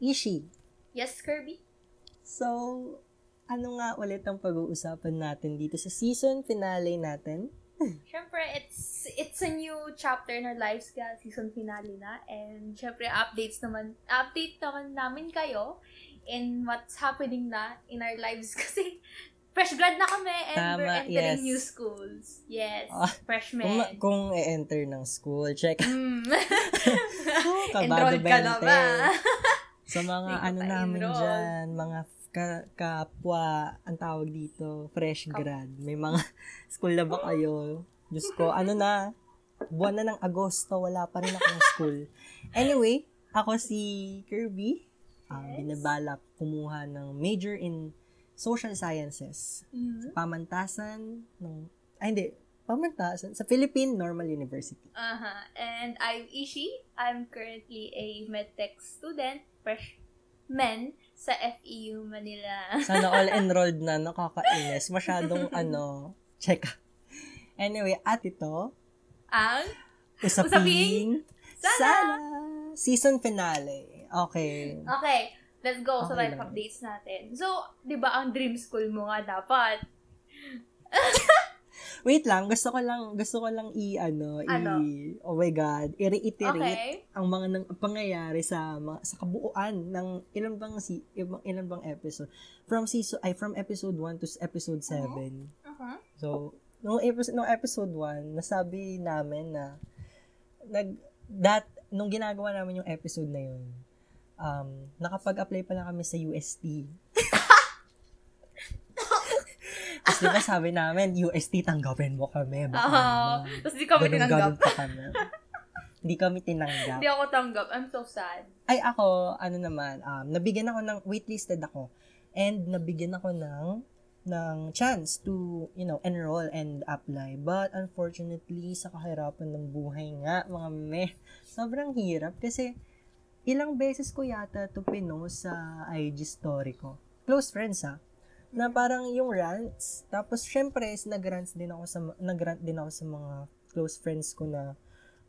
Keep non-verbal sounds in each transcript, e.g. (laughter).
Ishi. Yes, Kirby? So, ano nga ulit ang pag-uusapan natin dito sa season finale natin? (laughs) Siyempre, it's it's a new chapter in our lives kaya season finale na. And syempre, updates naman, update naman namin kayo in what's happening na in our lives (laughs) kasi fresh grad na kami and Tama, we're entering yes. new schools. Yes, Ah, freshmen. Kung, kung e-enter ng school, check. Mm. (laughs) Oh, Enrolled ka na ba? Sa mga ano namin enrolled. dyan, mga ka- kapwa, ang tawag dito, fresh Kap- grad. May mga (laughs) school na ba kayo? Diyos ko, ano na, buwan na ng Agosto, wala pa rin akong school. Anyway, ako si Kirby. Um, Yes. Binabalak kumuha ng major in social sciences. Mhm. Pamantasan ng, ay hindi, pamantasan, sa Philippine Normal University. Uh-huh. And I'm Ishi. I'm currently a medtech student, freshman sa FEU Manila. (laughs) Sana all enrolled na, nakakainis. Masyadong (laughs) ano, check. Anyway, at ito, Ang usaping, Usaping sana. Sana. Season finale. Okay. Okay, let's go sa Okay life lang. updates natin. So, di ba ang dream school mo nga dapat? (laughs) Wait lang, gusto ko lang, gusto ko lang i, ano, Ano? i, oh my God, i-reiterate Okay. ang mga nang, pangyayari sa mga, sa kabuuan ng ilan bang si ilang, ilan bang episode from season ay from episode 1 to episode 7 Uh-huh. So, nung episode, nung episode 1, nasabi namin na nag that nung ginagawa namin yung episode na yun, um, nakapag-apply pa lang kami sa UST. Tapos di ba sabi namin, UST tanggapin mo kami. Baka Oo. Tapos di kami tinanggap. ganun pa kami. Hindi kami tinanggap. Hindi ako tanggap. I'm so sad. Ay, ako, ano naman, um, nabigyan ako ng, waitlisted ako. And nabigyan ako ng, ng chance to, you know, enroll and apply. But, unfortunately, sa kahirapan ng buhay nga, mga meh, sobrang hirap. Kasi, ilang beses ko yata to pinost sa IG story ko. Close friends, ha? Na parang yung rants. Tapos, syempre, nag-rants din ako sa, nag-rant din ako sa mga close friends ko na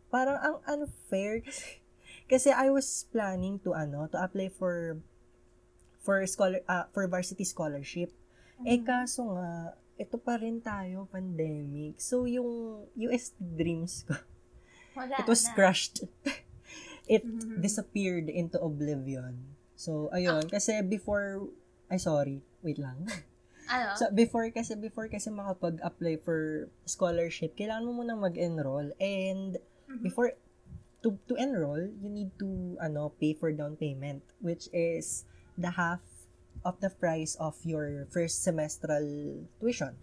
parang ang unfair (laughs) kasi kasi I was planning to ano to apply for for scholar ah, for varsity scholarship. Eh kaso nga ito pa rin tayo pandemic. So yung US dreams ko Wala it was na. crushed. (laughs) it Mhm. disappeared into oblivion. So ayun kasi before ay sorry, wait lang. Ano? So, before kasi, before kasi makapag-apply for scholarship, kailangan mo muna mag-enroll. And, Mhm. before, to, to enroll, you need to, ano, pay for down payment, which is the half of the price of your first semestral tuition.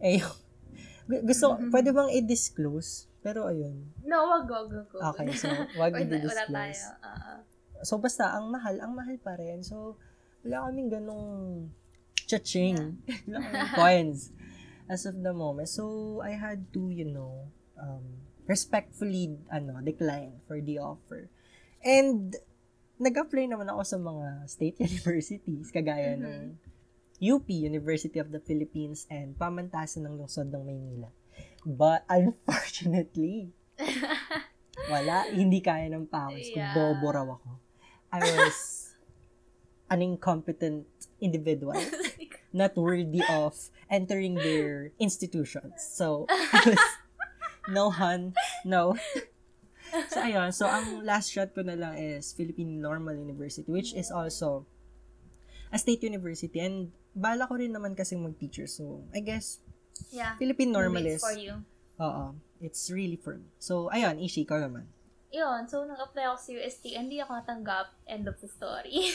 Eh, gu- gusto, Mhm. pwede bang i-disclose? Pero, ayun. no, wag, wag, wag. wag. Okay, so, wag (laughs) wala, wala tayo. i-disclose. Oo. So, basta, ang mahal, ang mahal pa rin. So, wala kaming ganong cha-ching. (laughs) wala kaming (laughs) coins as of the moment. So, I had to, you know, um, respectfully, ano, decline for the offer. And, nag-apply naman ako sa mga state (laughs) universities, kagaya Mhm. ng UP, University of the Philippines, and pamantasan ng lungsod ng Maynila. But, unfortunately, wala, hindi kaya ng ko. Yeah. Bobo raw ako. I was an incompetent individual, (laughs) not worthy of entering their institutions. So, was, (laughs) no hun, no. So, ayun. So, ang last shot ko na lang is Philippine Normal University, which is also a state university. And, bala ko rin naman kasi mag-teacher. So, I guess, yeah. Philippine Normal is, for you. oo, it's really for me. So, ayun, Ishi, ikaw naman. Yun, so nag-apply ako sa UST, hindi ako natanggap. End of the story.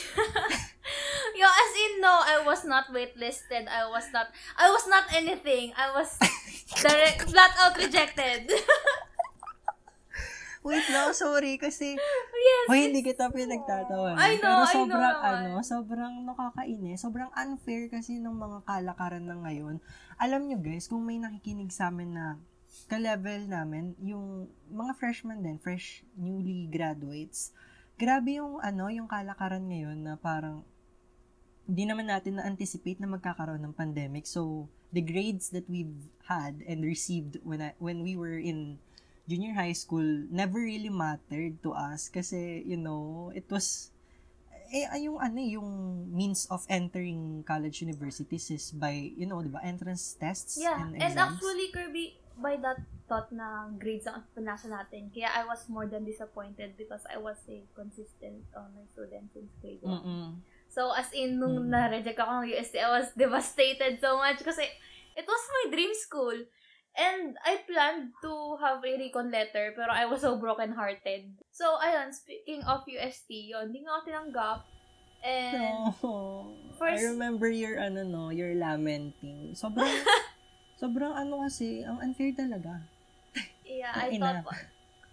(laughs) Yo, as in, no, I was not waitlisted. I was not, I was not anything. I was (laughs) direct, flat out rejected. (laughs) Wait lang, sorry, kasi, yes. hoy, hindi kita pinagtatawa. I know, Pero I know sobrang, ano, sobrang nakakainis, sobrang unfair kasi ng mga kalakaran na ngayon. Alam nyo guys, kung may nakikinig sa amin na ka-level namin, yung mga freshmen din, fresh newly graduates, grabe yung, ano, yung kalakaran ngayon na parang, hindi naman natin na-anticipate na magkakaroon ng pandemic. So, the grades that we've had and received when I, when we were in junior high school never really mattered to us kasi, you know, it was eh, yung ano, eh, yung means of entering college universities is by, you know, di ba, entrance tests Yeah, and and, exams. actually, Kirby, by that thought na grades ang pinasa natin, kaya I was more than disappointed because I was a consistent honor student since grade 1. Mm-mm. So, as in, nung Mm. na-reject ako ng UST, I was (laughs) devastated so much kasi it was my dream school. And I planned to have a recon letter, pero I was so broken-hearted. So, ayun, speaking of UST, yun, hindi nga ako tinanggap. And, (laughs) No. First- I remember your, ano, no, your lamenting. Sobrang, (laughs) sobrang ano kasi, ang unfair talaga. yeah, I thought,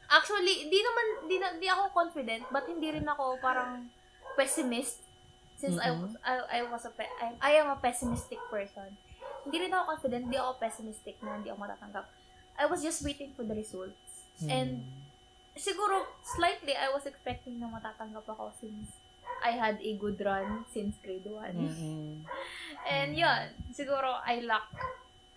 actually, di naman, di, na, di ako confident, but hindi rin ako parang pessimist. Since I, Mhm. was, I, I was a, pe- I, I am a pessimistic person. Hindi rin ako confident, di ako pessimistic na hindi ako matatanggap. I was just waiting for the results. And Hmm. siguro, slightly, I was expecting na matatanggap ako since I had a good run since grade 1. Mm-mm. (laughs) And yun, siguro I lack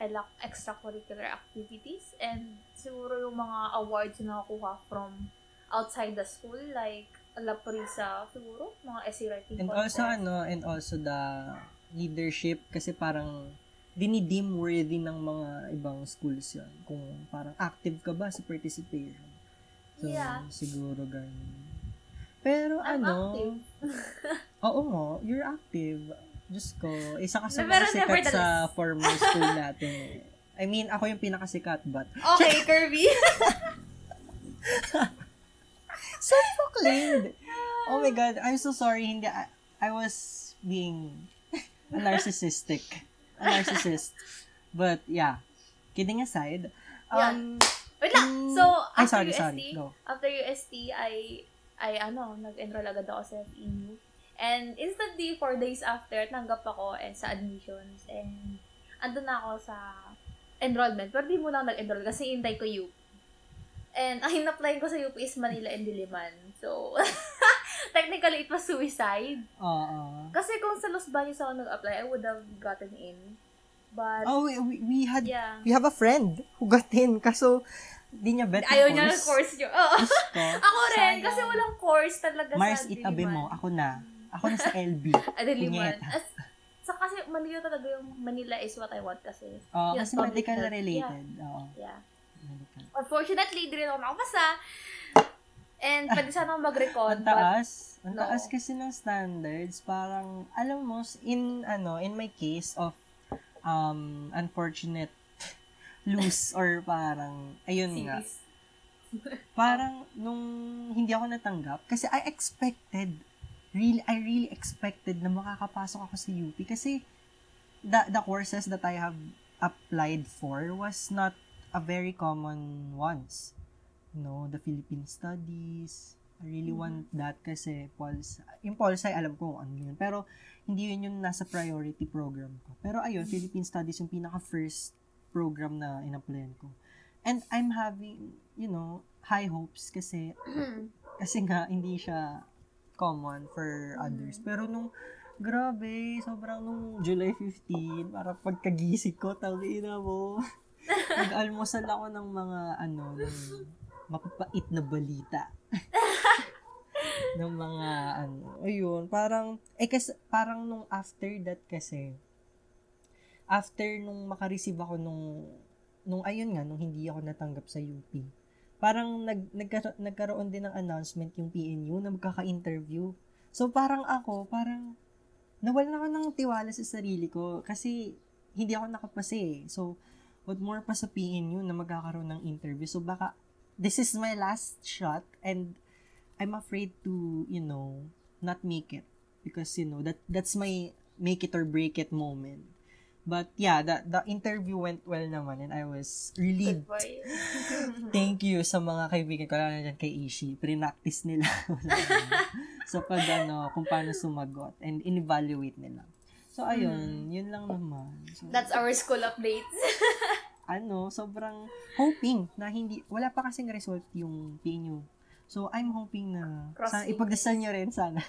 I lack extracurricular activities and siguro yung mga awards na nakuha from outside the school like La Prisa, siguro, mga essay writing And contest. also, ano, and also the leadership, kasi parang, dinidim worthy ng mga ibang schools yun. Kung parang active ka ba sa participation. So, Yeah. siguro ganun. Pero I'm ano, active. (laughs) oo mo, you're active. Diyos ko, isa ka sa pero sikat sa former school natin eh. I mean, ako yung pinakasikat, but Okay, Kirby. (laughs) self-proclaimed. Oh my God, I'm so sorry. Hindi, I, I was being a narcissistic. A narcissist. But, yeah. Kidding aside. Um, Wait lang. Mm, So, ay, after sorry, UST, sorry. Go. after UST, I, I, ano, nag-enroll agad ako sa FEU. And instantly, four days after, tanggap ako and sa admissions. And, andun na ako sa enrollment. Pero di muna ako nag-enroll kasi hintay ko UP. And ang in-apply ko sa UP is Manila and Diliman. So, (laughs) technically, it was suicide. Oo. Kasi kung sa Los Baños ako nag-apply, I would have gotten in. But, Oh, we, we, had, yeah. we have a friend who got in. Kaso, di niya bet Ayaw niya ng course nyo. Oo. Ako rin, Sayang. kasi walang course talaga Mars, sa itabi Diliman. mo. Ako na. Ako na sa LB. Punyeta. (laughs) As, sa kasi Manila talaga yung Manila is what I want kasi. Oo, Yes, kasi medical health. related. Oo. Yeah. Medical. Unfortunately, di rin ako nakapasa. And pwede sana akong mag-recon. Ang taas. Ang no. taas kasi ng standards. Parang, alam mo, in, ano, in my case of um, unfortunate (laughs) lose or parang, But, ayun nga. series. Parang, nung hindi ako natanggap, kasi I expected, really, I really expected na makakapasok ako sa UP kasi the, the courses that I have applied for was not a very common ones. You know, the Philippine Studies, I really Mhm. want that kasi Pulse, yung Pulse alam ko kung ano yun, pero hindi yun yung nasa priority program ko. Pero ayun, Philippine Studies yung pinaka-first program na in-applyan ko. And I'm having, you know, high hopes kasi kasi nga hindi siya common for others. Pero nung grabe, sobrang nung July 15, para pagkagising ko, tangina mo. (laughs) Nag-almusal ako ng mga ano, ng mapapait na balita. (laughs) ng mga ano, ayun, parang eh kasi parang nung after that kasi after nung makareceive ako nung nung ayun nga nung hindi ako natanggap sa UP parang nag, nagkaro- nagkaroon din ng announcement yung PNU na magkaka-interview. So, parang ako, parang, nawalan ako ng tiwala sa sarili ko kasi hindi ako nakapasa eh. So, what more pa sa PNU na magkakaroon ng interview. So, baka, this is my last shot and I'm afraid to, you know, not make it. Because, you know, that that's my make it or break it moment. But, yeah, the, the interview went well naman and I was relieved. (laughs) Thank you sa mga kaibigan ko, lalo na dyan kay Ishi. Pre-practice nila (laughs) sa pag, ano, kung paano sumagot and in-evaluate nila. So, ayun, yun lang naman. So, That's our school updates. (laughs) ano, sobrang hoping na hindi, wala pa kasing result yung PNU. So, I'm hoping na, Cross sana, fingers. ipagdasal nyo rin sana.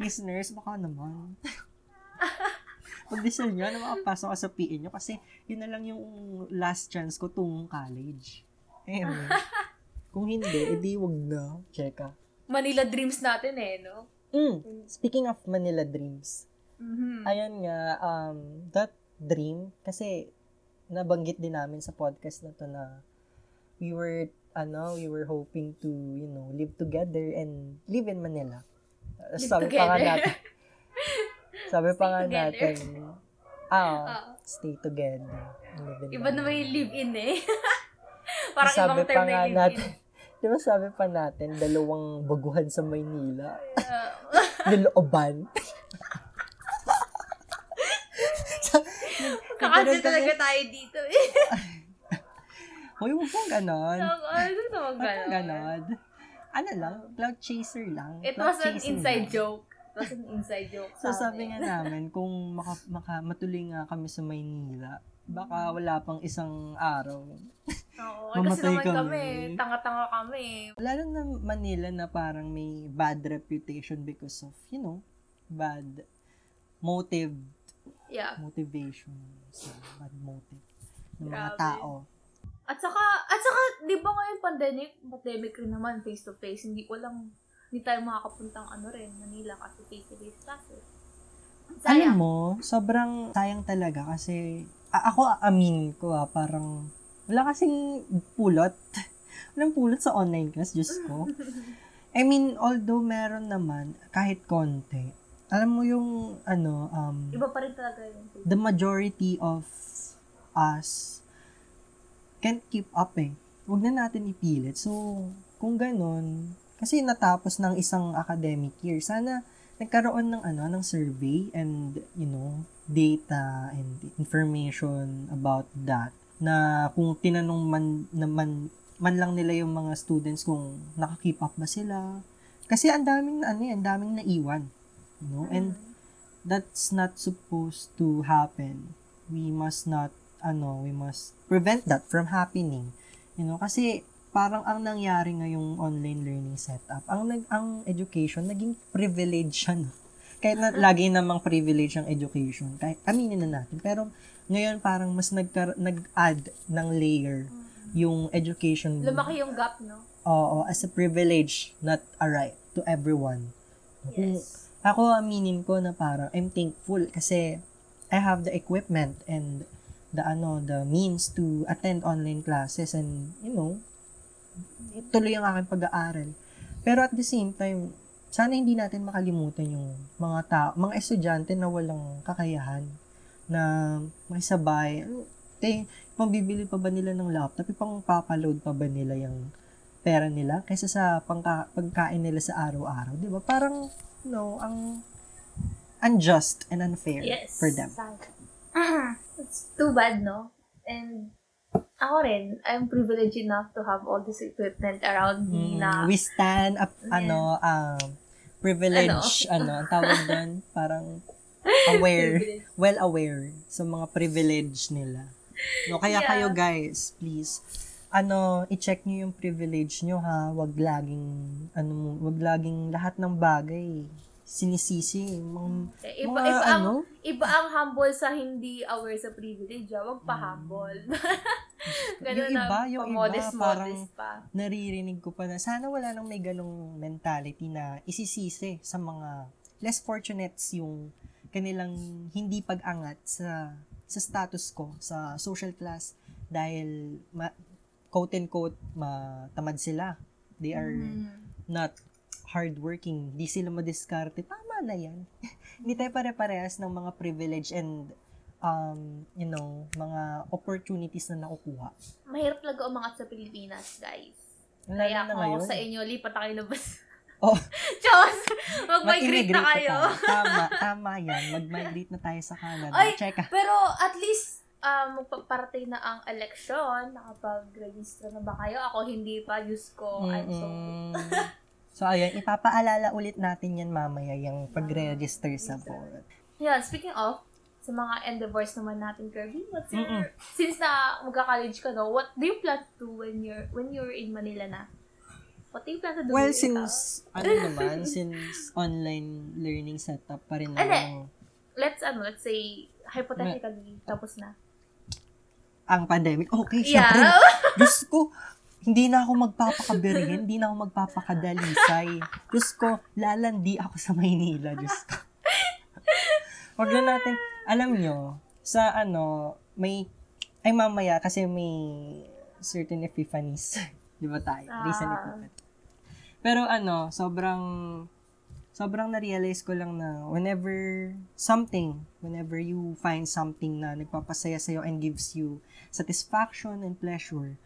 Listeners, baka naman. Pagdasal nyo na makapasok ka sa PNU kasi yun na lang yung last chance ko tungong college. Ayun. (laughs) Kung hindi, edi wag na. Cheka. Manila dreams natin eh, no? Mm, speaking of Manila dreams, Mhm. ayan nga, um, that dream, kasi nabanggit din namin sa podcast na to na we were, ano, we were hoping to, you know, live together and live in Manila. Live sabi pa nga together. natin, (laughs) sabi pa Stay nga together. natin, ah, Ah. stay together. Iba na Manila. may live-in eh. Parang sabi ibang term pa na live-in. natin, (laughs) di ba sabi pa natin, dalawang baguhan sa Maynila, Ah, (laughs) nilooban. (laughs) Kakasin talaga tayo dito eh. Hoy, huwag kang ganon. Ano Huwag kang ganon. Ano lang, cloud chaser lang. It Cloud was an inside lang. joke. An inside joke. So, sa sabi nga namin, kung maka, maka, matuloy nga kami sa Maynila, baka wala pang isang araw. (laughs) Oo, kasi naman kami. kami. Tanga-tanga kami. Lalo na Manila na parang may bad reputation because of, you know, bad motive, Yeah. motivation. So, bad motive ng mga Grabe. tao. At saka, at saka, di ba ngayon pandemic, pandemic rin naman, face-to-face, hindi walang, hindi tayo makakapuntang ano rin, Manila kasi face-to-face classes. Alam Sayang. mo, sobrang sayang talaga kasi a- ako amin ko ah, parang wala kasing pulot. (laughs) Walang pulot sa online class, Diyos ko. (laughs) I mean, although meron naman, kahit konti, alam mo yung, ano, um, Iba pa rin talaga yung face the majority of us can't keep up eh. Huwag na natin ipilit. So, kung ganun, kasi natapos ng isang academic year, sana nagkaroon ng ano, ng survey and, you know, data and information about that na kung tinanong man naman man lang nila yung mga students kung naka-keep up ba sila. Kasi ang daming ano, eh, ang daming naiwan. You know? And that's not supposed to happen. We must not, ano, we must prevent that from happening. You know, kasi parang ang nangyari ngayong online learning setup, ang nag ang education naging privilege siya. No? Kahit na lagi namang privilege ang education, kahit aminin na natin. Pero ngayon parang mas nagkar- nag-add ng layer yung education. Lumaki yung gap, no? Oo, as a privilege, not a right to everyone. Yes. ako aminin ko na parang I'm thankful kasi I have the equipment and the ano the means to attend online classes and you know tuloy ang aking pag-aaral. Pero at the same time, sana hindi natin makalimutan yung mga tao, mga estudyante na walang kakayahan na makisabay. Ano, te, pambibili pa ba nila ng laptop? Ipang papaload pa ba nila yung pera nila kaysa sa pangka, pagkain nila sa araw-araw, 'di ba? Parang no, ang unjust and unfair Yes. for them. It's too bad, no? And ako rin, I'm privileged enough to have all this equipment around me Mm, na we stand up ano um privilege ano, ang tawag (laughs) doon parang aware, well aware sa mga privilege nila. No, kaya Yeah. kayo guys, please ano, i-check niyo yung privilege niyo ha. Wag laging ano, wag laging lahat ng bagay sinisisi. Mga, Eh, Iba, mga iba, ano, ang, iba ang humble sa hindi aware sa privilege. Huwag pa humble. (laughs) (laughs) Ganun yung iba, na, yung iba, parang pa. naririnig ko pa na sana wala nang may ganong mentality na isisisi sa mga less fortunates yung kanilang hindi pag-angat sa sa status ko sa social class dahil ma, quote and quote matamad sila. They are Mm. not hardworking. Di sila madiskarte. Tama na yan. (laughs) Hindi tayo pare-parehas ng mga privilege and um, you know, mga opportunities na nakukuha. Mahirap talaga umangat sa Pilipinas, guys. Lalo Kaya na ngayon. ako sa inyo, lipat na kayo labas. (laughs) Oh. (laughs) Diyos! Mag-migrate na kayo. tayo. Tama, (laughs) tama yan. Mag-migrate na tayo sa Canada. Ay, Check. Pero at least, um, magpaparating na ang election. Nakapag-register na ba kayo? Ako hindi pa. Diyos ko. I'm so... Mm-mm. So, ayun, ipapaalala ulit natin yan mamaya, yung pag-register sa vote. Yeah, speaking of, sa mga endeavors naman natin, Kirby, what's your, Mm-mm. since na magka-college ka no, what do you plan to do when you're, when you're in Manila na? What do you plan to do? Well, since, (laughs) ano naman, since online learning setup pa rin Ano? naman let's, ano, let's say, hypothetically, tapos na. ang pandemic. Okay, Yeah. syempre. (laughs) Diyos ko, hindi na ako magpapakabirin, hindi na ako magpapakadalisay. Diyos ko, lalandi ako sa Maynila, Diyos ko. (laughs) Huwag na natin, alam nyo, sa ano, may, ay mamaya, kasi may certain epiphanies. (laughs) Di ba tayo? Recent Ah. epiphany. Pero ano, sobrang, sobrang na-realize ko lang na whenever something, whenever you find something na nagpapasaya sa'yo and gives you satisfaction and pleasure,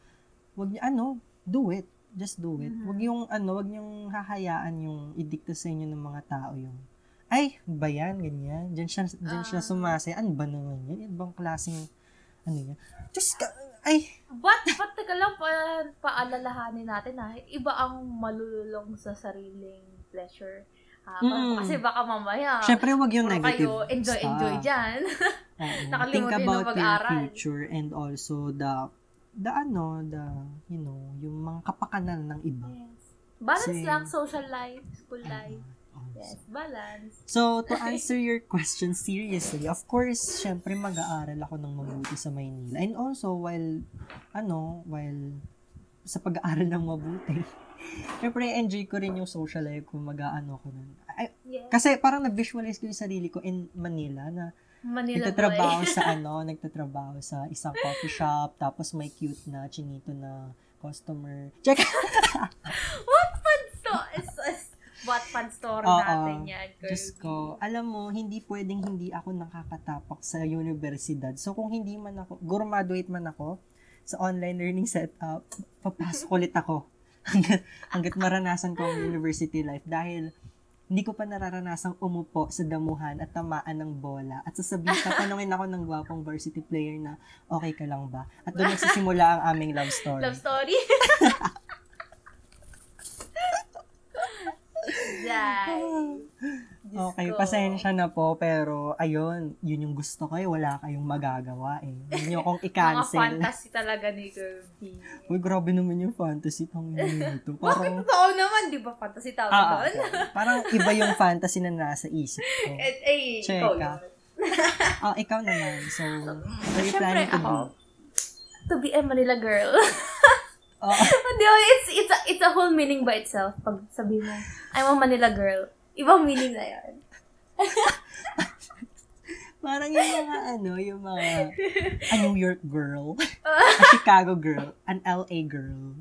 wag ano, do it. Just do it. Mhm. Wag yung, ano, wag yung hahayaan yung idikta sa inyo ng mga tao yung, ay, ba yan, ganyan. Diyan siya, diyan siya Ah. sumasaya. Ano ba naman yan? Ibang klaseng, ano yan? Just, ka- ay, But, but teka lang, pa, paalalahanin natin ha, iba ang malululong sa sariling pleasure. Ah, Mm. Kasi baka mamaya, syempre wag yung puro negative kayo enjoy, stuff. enjoy dyan. Oo. (laughs) Nakalimutan Think about your pag-aral. future and also the the ano, the, you know, yung mga kapakanan ng iba. yes. Balance Kasi- lang, social life, school life. Also. Yes, balance. So, to answer your question seriously, of course, syempre mag-aaral ako ng mabuti sa Maynila. And also, while, ano, while sa pag-aaral ng mabuti, (laughs) syempre, enjoy ko rin yung social life ko, mag-aano ko nun. Ay, Yes. kasi parang na-visualize ko yung sarili ko in Manila na Manila nagtatrabaho boy. sa (laughs) ano, nagtatrabaho sa isang coffee shop, tapos may cute na chinito na customer. Check! Fun story Oo. natin yan, girl. Diyos ko, alam mo, hindi pwedeng hindi ako nakakatapak sa universidad. So, kung hindi man ako, graduate man ako sa online learning setup, papasok ulit ako hanggat, hanggat maranasan ko ang university life dahil hindi ko pa nararanasang umupo sa damuhan at tamaan ng bola at sasabihin, tatanungin ako ng gwapong varsity player na okay ka lang ba? At doon nagsisimula ang aming love story. Love story. (laughs) Yay. Diyos Okay, ko. pasensya na po, pero ayun, yun yung gusto ko eh, wala kayong magagawa eh. Yun yung kung Mga i-cancel. fantasy talaga ni Kirby. Uy, grabe naman yung fantasy tang ito. Bakit Parang, totoo naman, di ba? Fantasy tawag ah, doon. okay. parang iba yung fantasy na nasa isip ko. (laughs) Eh, eh, Check ikaw ah. yun. (laughs) Ah, ikaw naman. So, are you Siyempre, planning to do? To be a Manila girl. (laughs) (laughs) Oh, Hindi, it's, it's, a, it's a whole meaning by itself. Pag sabi mo, I'm a Manila girl. Ibang meaning na yan. (laughs) parang yung mga ano, yung mga a New York girl, (laughs) a Chicago girl, an LA girl.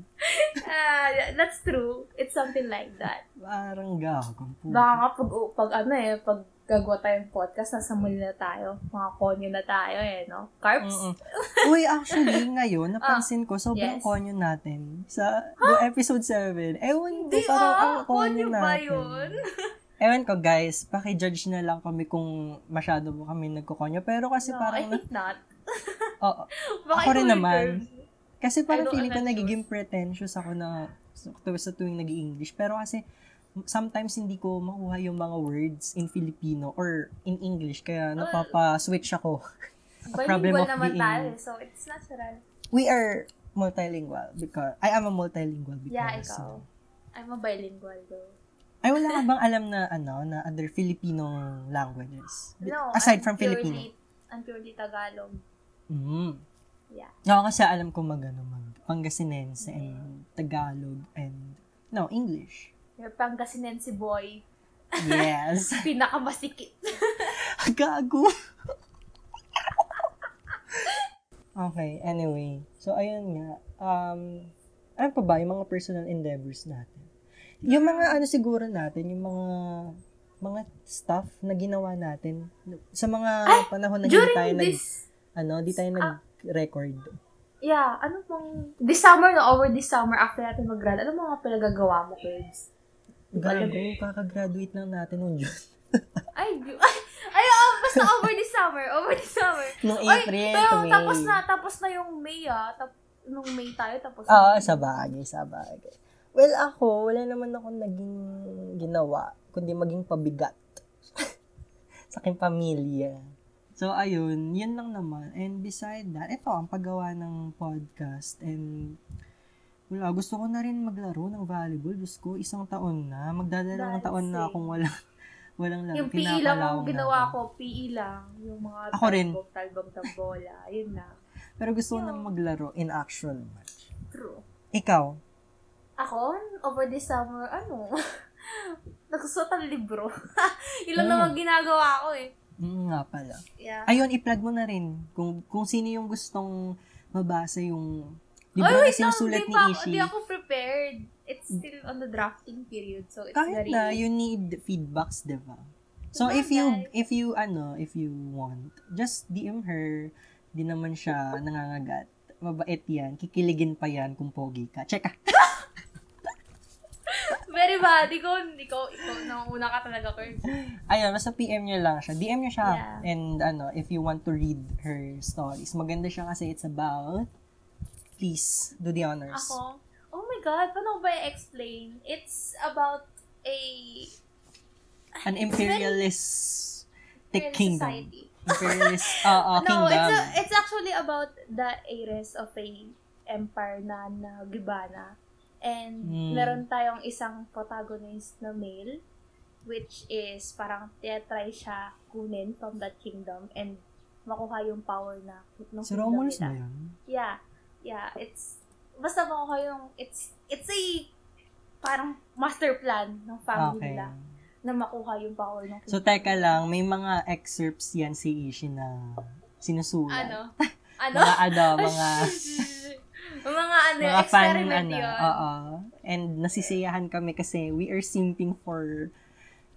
Ah, that's true. It's something like that. Parang gagawin po. Baka nga pag, pag ano eh, pag gagawa tayong podcast, nasa Manila tayo. Mga konyo na tayo eh, no? Carbs? Mm-mm. (laughs) Uy, actually, ngayon, napansin ko, sobrang yes. konyo natin. Sa do episode 7. Ewan ko, parang ang ah, konyo konyo ba natin. yun? (laughs) Ewan ko, guys, paki-judge na lang kami kung masyado mo kami nagkukonyo. Pero kasi No, I parang, think not. (laughs) oo. Baka Ako rin naman. girl. Kasi parang I feeling ko wanna nagiging pretentious ako na sa sa tuwing nag english Pero kasi, sometimes hindi ko makuha yung mga words in Filipino or in English. Kaya Well, napapa-switch ako. A (laughs) problem of naman being- tayo, so it's natural. We are multilingual because I am a multilingual because Yeah, ikaw. I'm a bilingual though. ay wala ka bang alam na ano na other Filipino languages No, aside I'm from purely, Filipino I'm purely Tagalog. mm. Yeah. ako kasi alam ko mag ano mag Pangasinense and Tagalog and no English Your Pangasinense boy. yes (laughs) Pinakamasikit. (laughs) gago okay anyway so ayun nga um ano pa ba yung mga personal endeavors natin yung mga ano siguro natin yung mga mga stuff na ginawa natin sa mga panahon na hindi tayo nag this, ano di tayo Ah. nag-record yeah, ano pong, this summer na over this summer after natin mag-grad, ano mga pinagagawa mo, kids? Gago kakagraduate lang natin nung June (laughs) Ay, ay, (laughs) ay, oh, basta over this summer, over this summer. Ay, April pero to May tapos na, tapos na yung May ah. Tap, nung May tayo, tapos Oo, na. sa bagay, sa bagay. Well, ako, wala naman ako naging ginawa, kundi maging pabigat (laughs) sa aking pamilya. So, ayun, yun lang naman. And beside that, ito, ang paggawa ng podcast. And, wala, gusto ko na rin maglaro ng volleyball. Diyos ko, isang taon na. Magdadalawang taon na akong walang, (laughs) walang laro. Yung PE lang ang ginawa ko, PE lang. Yung mga Ako rin. talbog, talbog ng bola. Yun lang. Pero gusto ko nang maglaro in actual match. True. Ikaw? Ako, over this summer, ano, (laughs) nagsusot ang libro. (laughs) Ilan Mm. naman ginagawa ko eh. Mm, nga pala. Yeah. Ayun, i-plug mo na rin kung kung sino yung gustong mabasa yung libro Ay, na wait sinusulat di ni pa ako- Ishi. Di ako prepared. It's still on the drafting period, so it's Kahit very... na, you need feedbacks, di ba? So, if you, if you, ano, if you want, just DM her. Di naman siya nangangagat. Mabait yan. Kikiligin pa yan kung pogi ka. Check (laughs) ah. Very bad. Ikaw, ikaw, ikaw, nanguna ka talaga, Kurt. Ayun, basta PM nyo lang siya. DM nyo siya. Yeah. And, ano, if you want to read her stories. Maganda siya kasi it's about, please, do the honors. Ako, oh my God, paano ba i-explain? It's about a An imperialist very kingdom. society. Imperialist, uh, (laughs) uh, No, kingdom. it's a, it's actually about the heiress of a empire na nagibana. And Hmm. meron tayong isang protagonist na male which is parang try siya kunin from that kingdom and makuha yung power na ng si kingdom Romulus ba yun? Yeah. Yeah, it's basta makuha yung it's it's a parang master plan ng family Okay. nila na makuha yung power ng So, teka lang, may mga excerpts yan si Ishi na sinusulat. Ano? (laughs) Ano? Mga ano, (laughs) mga, (laughs) mga ano, mga fan, experiment ano, yun. oo. And nasisiyahan kami kasi we are simping for,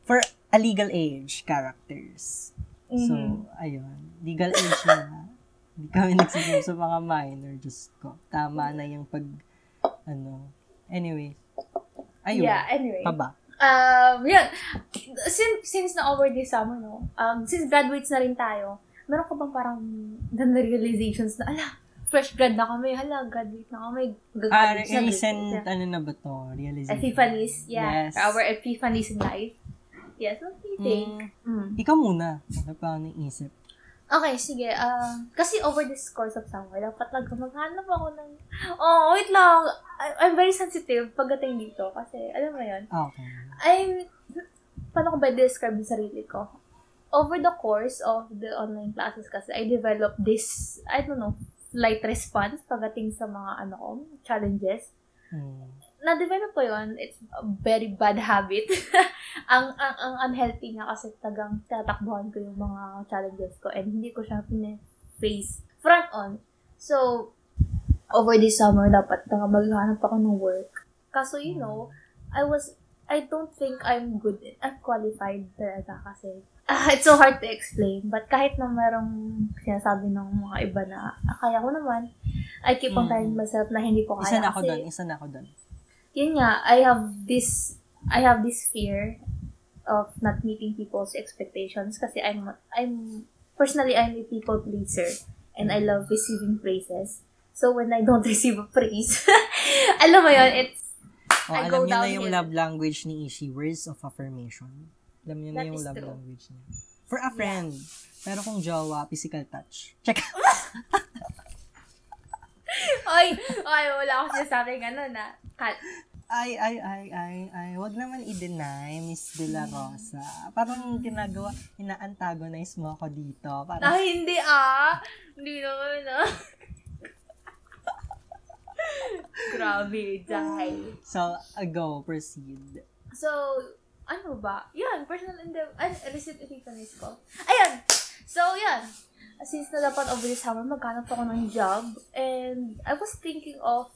for a legal age characters. So, Mhm. ayun. Legal age na. Hindi kami (laughs) nagsisim sa mga minor. Diyos ko. Tama na yung pag, ano. Anyway. Ayun. Yeah, anyway. Pa ba? Um, yun. Since, since na over this summer, no? Um, since graduates na rin tayo, meron ka bang parang ganda realizations na, ala, fresh grad na kami, hala, graduate na kami. Ah, Graduate na, recent, ano na ba to? Realization. Epiphanies, yeah. Yes. Our epiphanies in life. Yes, what do you think? Mm, Mm. ikaw muna. Ano pa ang naisip? Okay, sige. Um, kasi over this course of summer, dapat lang maghanap ako ng... Oh, wait lang. I- I'm very sensitive pagdating dito. Kasi, alam mo yun, Ah, Okay. I'm... Paano ko ba describe yung sarili ko? Over the course of the online classes kasi, I developed this, I don't know, light response pagdating sa mga, ano ko, challenges. Hmm. Na-develop ko yun. It's a very bad habit. (laughs) ang, ang, ang unhealthy nga kasi tagang tatakbuhan ko yung mga challenges ko and hindi ko siya face front on. So, over this summer, dapat na maghanap ako ng work. Kaso, you know, I was, I don't think I'm good, I'm qualified talaga kasi ah, it's so hard to explain. But kahit na merong sinasabi ng mga iba na, ah, kaya ko naman, I keep on Mm. telling myself na hindi ko kaya. Isa na ako doon. Isa na ako doon. Yun nga, I have this, I have this fear of not meeting people's expectations kasi I'm, I'm, personally, I'm a people pleaser and I love receiving praises. So when I don't (laughs) receive a praise, (laughs) alam mo yun, it's, O, I alam go niyo na yung love language ni Ishi. Words of affirmation. Alam niyo na yung love true. language niya. For a friend. Pero kung jowa, physical touch. Check. (laughs) ay, ay, wala ako sinasabing ano na, cut. Ay, ay, ay, ay, ay. Wag naman i-deny, Miss De La Rosa. Parang ginagawa, ina-antagonize mo ako dito. Parang, Ay, hindi ah. Hindi naman ah. (laughs) Grabe, dahil. so, uh, go, proceed. So, ano ba? Yan, personal endeavor. Ay, receipt epiphanies ko. Ayan! So, yan. Since na dapat over the summer, maghanap ako ng job. And I was thinking of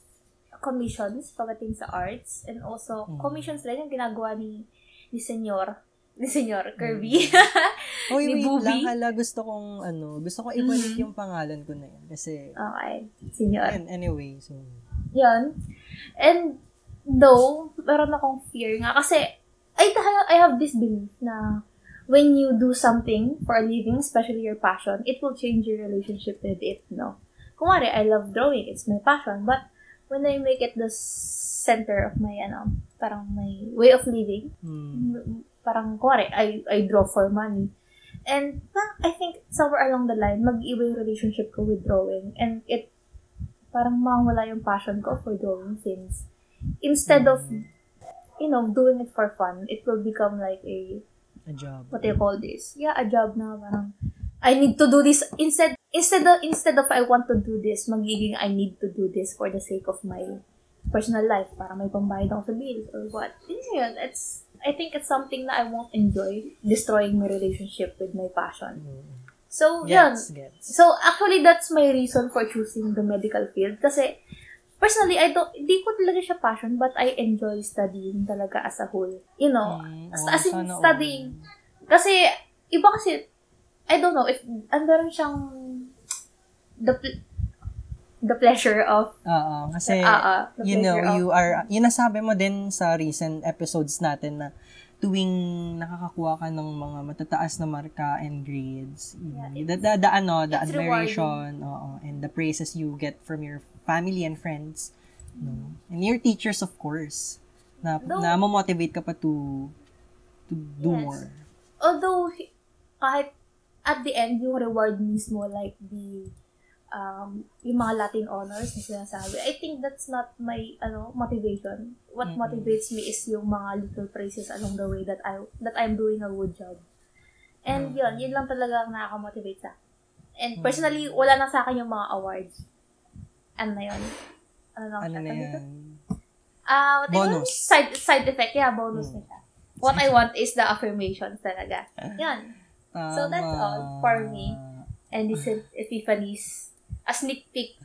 commissions pagdating sa arts. And also, Mm. commissions lang yung ginagawa ni ni Senyor. (laughs) Ni Senyor Kirby. (laughs) Uy, Ni wait Booby? lang. Hala, gusto kong, ano, gusto kong ibalik Mhm. yung pangalan ko na yan. Kasi, okay. Senyor. yun, anyway, so, Yan. And though, meron akong fear nga kasi I, I have this belief na when you do something for a living, especially your passion, it will change your relationship with it, no? Kumari, I love drawing. It's my passion. But when I make it the center of my, ano, parang my way of living, hmm, parang, kumari, I, I draw for money. And I think somewhere along the line, mag-iba yung relationship ko with drawing. And it, parang mawala yung passion ko for drawing since instead of, you know, doing it for fun, it will become like a, a job. what do you call this? Yeah, a job na parang, I need to do this instead instead of instead of I want to do this, magiging I need to do this for the sake of my personal life para may pambayad ako sa bills or what. Yun yun. It's, I think it's something that I won't enjoy, destroying my relationship with my passion. So, yun. Gets, gets. So, actually, that's my reason for choosing the medical field. Kasi, personally, I don't, hindi ko talaga siya passion, but I enjoy studying talaga as a whole. You know, Mm, as, oh, as in all. studying. Kasi, iba kasi, I don't know, if, andun siyang, the, pl- the pleasure of, Oo, kasi, ah, the you know, of- you are, yun nasabi mo din sa recent episodes natin na tuwing nakakakuha ka ng mga matataas na marka and grades, Yeah, the, the, the, ano, the admiration, oo, and the praises you get from your family and friends, no? and your teachers, of course, na, Though- na motivate ka pa to, to do Yes. more. although, hi- kahit at the end, yung reward mismo, like the, um, yung mga Latin honors na sinasabi, I think that's not my, ano, motivation. What Mm-mm. motivates me is yung mga little praises along the way that I, that I'm doing a good job. And Mm. yun, yun lang talaga ang nakaka-motivate sa. And personally, wala na sa akin yung mga awards. Ano na yun? Ano lang Ano na dito? yan? Ah, what I want- Bonus. Side, side effect. Yeah, bonus Mm. na siya. What I want is the affirmations talaga. Yan. So that's all for me. Tama. And this is Epiphany's a sneak peek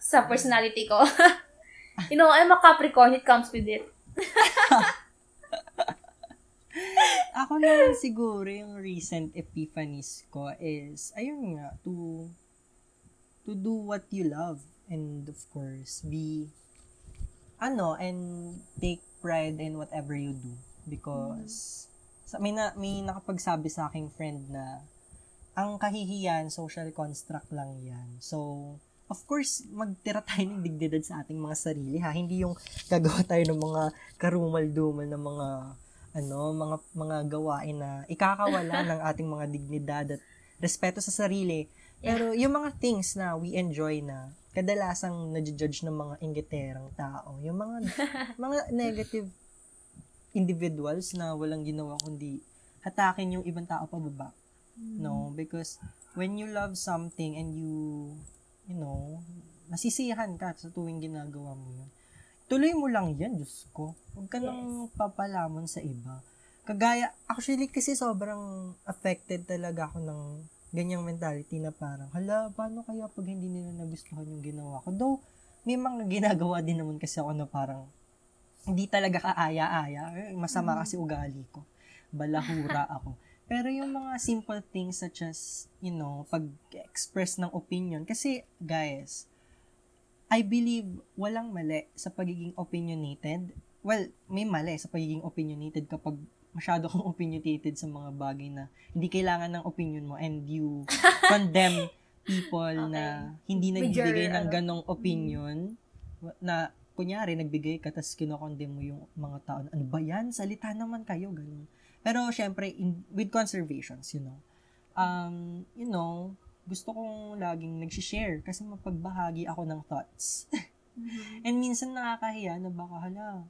sa personality ko. (laughs) you know, I'm a Capricorn. It comes with it. (laughs) Ako naman siguro yung recent epiphanies ko is, ayun nga, to, to do what you love. And of course, be, ano, and take pride in whatever you do. Because, sa, may, na, may nakapagsabi sa aking friend na, ang kahihiyan, social construct lang yan. So, of course, magtira tayo ng dignidad sa ating mga sarili, ha? Hindi yung gagawa tayo ng mga karumal-dumal na mga ano, mga mga gawain na ikakawala (laughs) ng ating mga dignidad at respeto sa sarili. Pero yung mga things na we enjoy na kadalasang nadjudge ng mga inggiterang tao, yung mga (laughs) mga negative individuals na walang ginawa kundi hatakin yung ibang tao pababa. No, because when you love something and you you know, nasisiyahan ka sa tuwing ginagawa mo yun. Tuloy mo lang yan, Diyos ko. Huwag ka nang papalamon sa iba. Kagaya, actually kasi sobrang affected talaga ako ng ganyang mentality na parang, hala, paano kaya pag hindi nila nagustuhan yung ginawa ko? Though, may mga (laughs) ginagawa din naman kasi ako na parang, hindi talaga kaaya-aya. Eh, Masama kasi ugali ko. Balahura ako. Pero yung mga simple things such as, you know, pag-express ng opinion. Kasi, guys, I believe walang mali sa pagiging opinionated. Well, may mali sa pagiging opinionated kapag masyado kang (laughs) opinionated sa mga bagay na hindi kailangan ng opinion mo and you (laughs) condemn people na hindi nagbigay ng ano, ganong opinion na kunyari nagbigay ka tapos kinokondem mo yung mga tao na, ano ba yan? Salita naman kayo, ganun. Pero syempre, in, with conservations, you know, um, you know, gusto kong laging nagsishare kasi mapagbahagi ako ng thoughts. (laughs) And minsan nakakahiya na baka hala,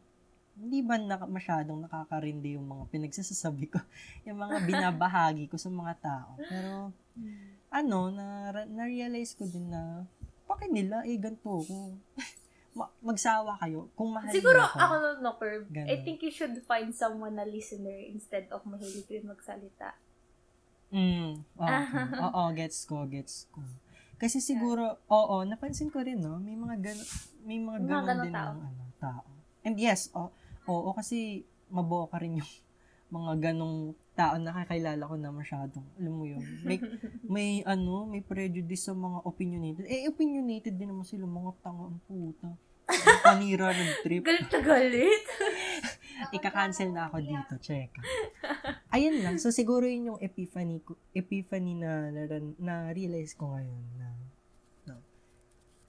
hindi ba na, masyadong nakakarindi yung mga pinagsasasabi ko, (laughs) yung mga binabahagi ko sa mga tao. Pero, ano, na, na-realize ko din na, bakit nila, eh, ganito ko. (laughs) Ma- magsawa kayo kung mahal Siguro niyo ako no, no Curb. I think you should find someone na listener instead of mahilig rin magsalita. Mm, oo, (laughs) oo, gets ko, gets ko. Kasi siguro, oo, napansin ko rin, no, may mga gan may mga ganon ganon din tao. ng ano, tao. And yes, oo, oo, kasi maboka rin yung mga ganong tao na kakilala ko na masyadong, alam mo yun, may, may ano, may prejudice sa mga opinionated. Eh, opinionated din naman sila, mga tanga ang puta. Panira ng trip. (laughs) Galit na galit. (laughs) Ika-cancel na ako dito, check. Ayun lang. So, siguro yun yung epiphany, ko- epiphany na, na, na realize ko ngayon na, no,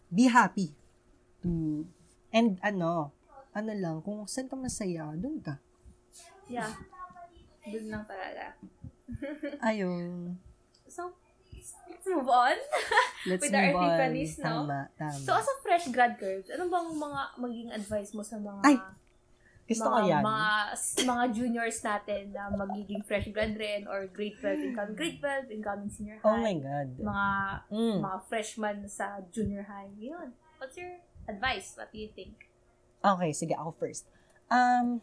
be happy to, and ano, ano lang, kung saan ka masaya, dun ka. yeah. Doon lang talaga. Ayun. So, let's move on. (laughs) Let's With our move on. epiphanies, no? Tama, tama. So, as a fresh grad curves, ano bang mga maging advice mo sa mga Ay, Gusto ko mga, yan. mga, mga juniors natin na magiging fresh grad rin or grade 12 incoming grade 12, incoming senior Oh high. my God. mga Mm. mga freshman sa junior high. Yun. What's your advice? What do you think? Okay, sige, ako first. Um,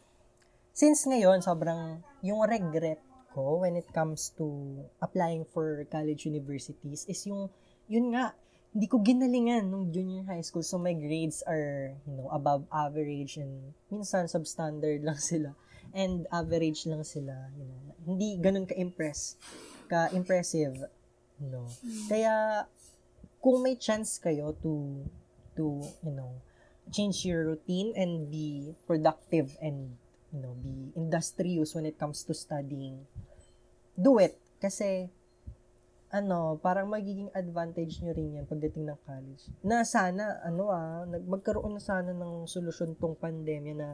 since ngayon, sobrang, yung regret ko when it comes to applying for college universities is yung, yun nga, hindi ko ginalingan nung junior high school. So, my grades are, you know, above average and minsan substandard (laughs) lang sila. And average lang sila, you know. Hindi ganun ka-impress, ka-impressive, you know. Kaya, kung may chance kayo to, to, you know, change your routine and be productive and, you know, be industrious when it comes to studying, do it. Kasi, ano, parang magiging advantage nyo rin yan pagdating ng college. Na sana, ano ah, magkaroon na sana ng solusyon tong pandemya na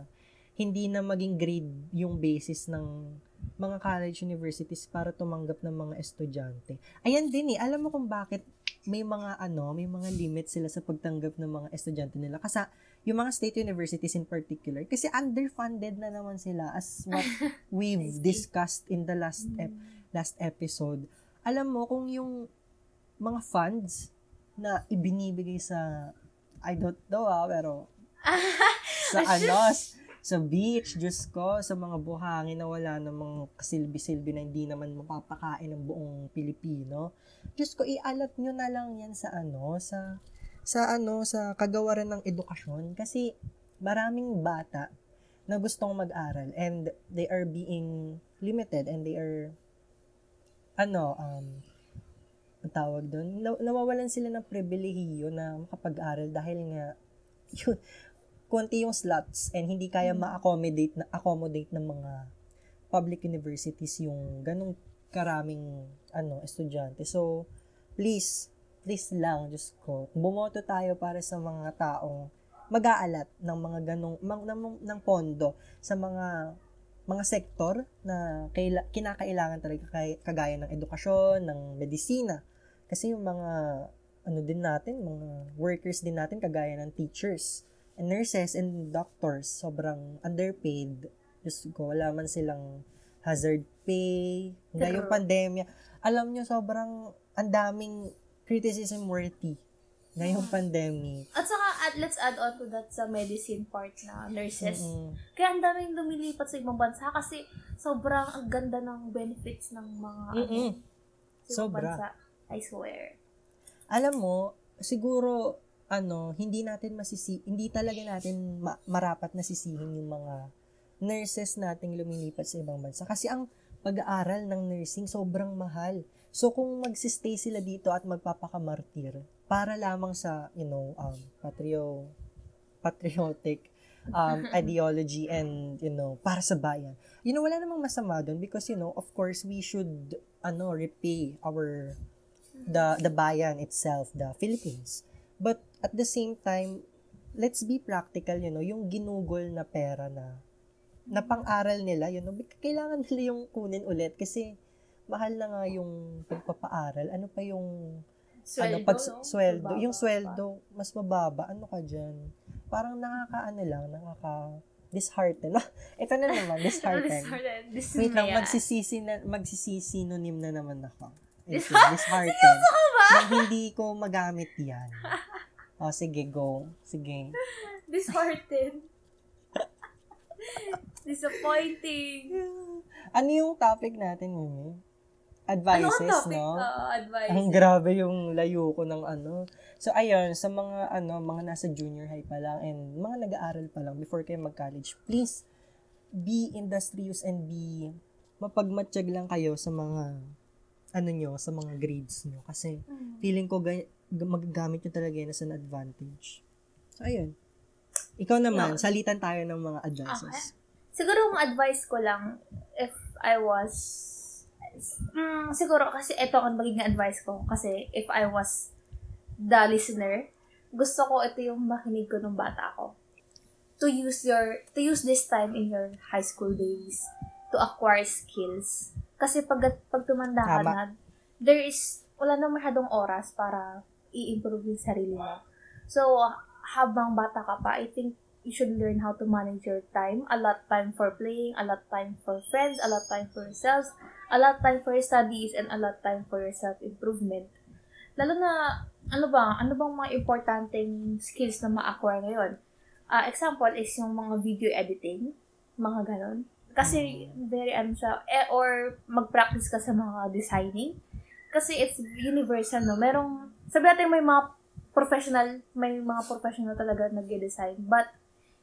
hindi na maging grade yung basis ng mga college universities para tumanggap ng mga estudyante. Ayan din eh, alam mo kung bakit may mga ano, may mga limits sila sa pagtanggap ng mga estudyante nila. Kasi yung mga state universities in particular, kasi underfunded na naman sila as what (laughs) we've discussed in the last ep- last episode. Alam mo, kung yung mga funds na ibinibigay sa, I don't know ah, pero (laughs) sa ano, sa beach, Diyos ko, sa mga buhangin na wala namang kasilbi-silbi na hindi naman mapapakain ng buong Pilipino. Diyos ko, ialat nyo na lang yan sa ano, sa, sa ano, sa kagawaran ng edukasyon. Kasi maraming bata na gustong mag-aral and they are being limited and they are ano, um, ang tawag doon, na- nawawalan sila ng pribilehiyo na makapag-aral dahil nga, yun, (laughs) konti yung slots and hindi kaya ma-accommodate na accommodate ng mga public universities yung ganong karaming ano estudyante. So, please, please lang, Diyos ko, bumoto tayo para sa mga taong mag-aalat ng mga ganong, ng, ng, ng pondo sa mga mga sektor na kaila, kinakailangan talaga kay, kagaya ng edukasyon, ng medisina. Kasi yung mga ano din natin, mga workers din natin kagaya ng teachers and nurses and doctors, sobrang underpaid. Diyos ko, wala man silang hazard pay, ngayong pandemya. Alam nyo, sobrang ang daming criticism worthy ngayong pandemic. At saka, at let's add on to that sa medicine part na nurses. Mm-mm. Kaya ang daming lumilipat sa ibang bansa kasi sobrang ang ganda ng benefits ng mga ano, sa ibang Sobra. bansa. I swear. alam mo, siguro, ano, hindi natin masisi, hindi talaga natin ma- marapat na sisihin yung mga nurses nating lumilipat sa ibang bansa. Kasi ang pag-aaral ng nursing sobrang mahal. So, kung magsistay sila dito at magpapakamartir, para lamang sa, you know, um, patrio, patriotic um, (laughs) ideology and, you know, para sa bayan. You know, wala namang masama doon because, you know, of course, we should, ano, repay our the the bayan itself, the Philippines. But at the same time, let's be practical, you know, yung ginugol na pera na na pang-aral nila, you know, kailangan nila yung kunin ulit kasi mahal na nga yung pagpapaaral. Ano pa yung Sweldo, ano, pag no? sweldo, Mababa yung pa. sweldo mas mababa. Ano ka diyan? Parang nakakaano lang, nakaka dishearten. (laughs) Ito na naman, dishearten. (laughs) Disheartened. This Wait lang, magsisisi na, magsisisinonym na naman ako. Ito, Dis- dishearten. Seryoso ka ba? Na hindi ko magamit yan. (laughs) O, sige, go. Sige. Disheartened. Disappointing. Ano yung topic natin, Mimi? Ano Advices, ang topic? no? Oo, advice. Ang grabe yung layo ko ng ano. So, ayun, sa mga, ano, mga nasa junior high pa lang and mga nag-aaral pa lang before kayo mag-college, please be industrious and be mapagmatsyag lang kayo sa mga ano nyo, sa mga grades nyo. Kasi, Hmm. feeling ko ga- ga- magagamit nyo talaga yan as an advantage. So, ayun. Ikaw naman, Yeah. salitan tayo ng mga advices. Siguro ang advice ko lang, if I was, mm, siguro kasi ito ang magiging advice ko. Kasi if I was the listener, gusto ko ito yung makinig ko nung bata ako. To use your, to use this time in your high school days to acquire skills. Kasi pag, pag tumanda ka Tama. na, there is, wala na masyadong oras para i-improve yung sarili mo. So, habang bata ka pa, I think you should learn how to manage your time. A lot time for playing, a lot time for friends, a lot time for yourselves, a lot time for your studies, and a lot time for your self-improvement. Lalo na, ano ba, ano bang mga importanteng skills na ma-acquire ngayon? ah, example is yung mga video editing, mga ganon. Kasi very ano siya, eh, or mag-practice ka sa mga designing. Kasi it's universal, no? Merong, sabi natin may mga professional, may mga professional talaga nag-design. But,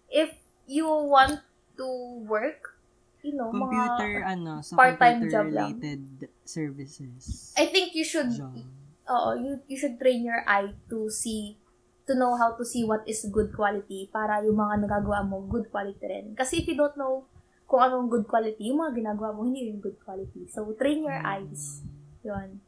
if you want to work, you know, Computer, mga, ano, sa part-time job lang. computer-related services. I think you should, Job. oo, you, you should train your eye to see, to know how to see what is good quality para yung mga nagagawa mo, good quality rin. Kasi if you don't know kung anong good quality, yung mga ginagawa mo, hindi yung good quality. So, train your eyes. Yun.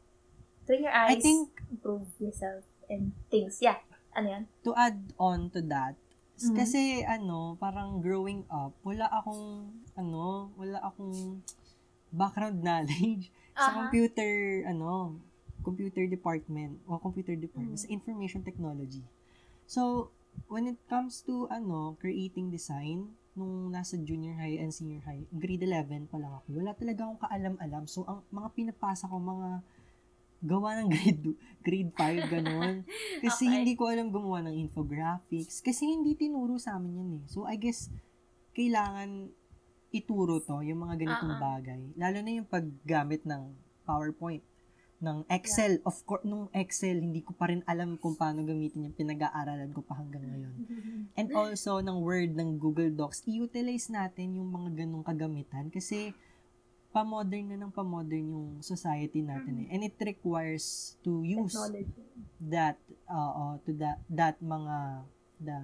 Train your I eyes, think improve yourself, and things. Yeah. Ano yan? to add on to that, Mhm. kasi ano, parang growing up, wala akong, ano, wala akong background knowledge sa Aha. computer, ano, computer department, o computer department, Mm. sa information technology. So, when it comes to, ano, creating design, nung nasa junior high and senior high, grade 11 pa lang ako, wala talaga akong kaalam-alam. So, ang mga pinapasa ko, mga gawa ng (laughs) grade grade 5, ganun. Kasi Okay. hindi ko alam gumawa ng infographics. Kasi hindi tinuro sa amin yun eh. So, I guess, kailangan ituro to, yung mga ganitong ah. bagay. Lalo na yung paggamit ng PowerPoint, ng Excel. Of course, nung Excel, hindi ko pa rin alam kung paano gamitin yung pinag-aaralan ko pa hanggang ngayon. (laughs) And also, ng Word, ng Google Docs, i-utilize natin yung mga ganong kagamitan kasi pa-modern na ng pa-modern yung society natin eh. And it requires to use that uh, to that that mga the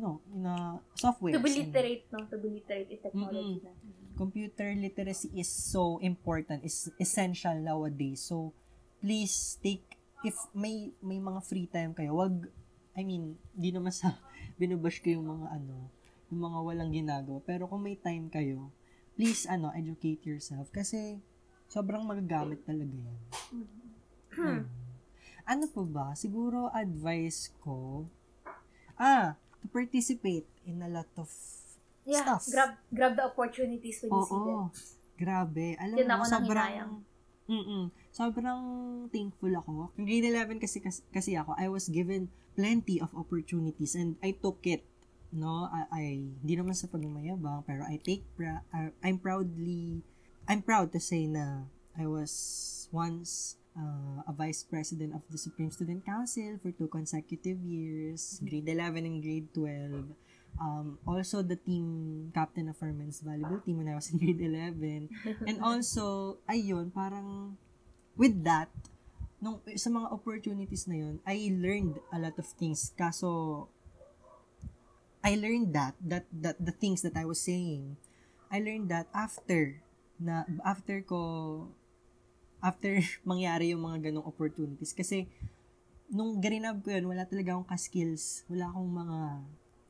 no na software To be literate, no? To be literate is technology na. computer literacy is so important is essential nowadays so please take if may may mga free time kayo wag I mean di naman sa (laughs) binubash ko yung mga ano yung mga walang ginagawa pero kung may time kayo please ano educate yourself kasi sobrang magagamit talaga yan Hmm. Ano pa ba? Siguro advice ko, ah, to participate in a lot of Yeah, stuff. grab grab the opportunities when you see them. Oo. Grabe. Alam Yun mo, ako sobrang, nanghinayang. mm sobrang thankful ako. Yung grade 11 kasi, kasi, kasi ako, I was given plenty of opportunities and I took it. No, I, I hindi naman sa pagmamayabang, pero I take, pra, uh, I'm proudly, I'm proud to say na I was once uh, a vice president of the Supreme Student Council for two consecutive years, grade 11 and grade 12. Um, also the team captain of our men's volleyball team when I was in grade 11. (laughs) And also, ayun, parang with that, nung, sa mga opportunities na yun, I learned a lot of things. Kaso, I learned that, that, that the things that I was saying, I learned that after, na, after ko, after (laughs) mangyari yung mga ganong opportunities. Kasi, nung garinab ko yun, wala talaga akong ka-skills. Wala akong mga,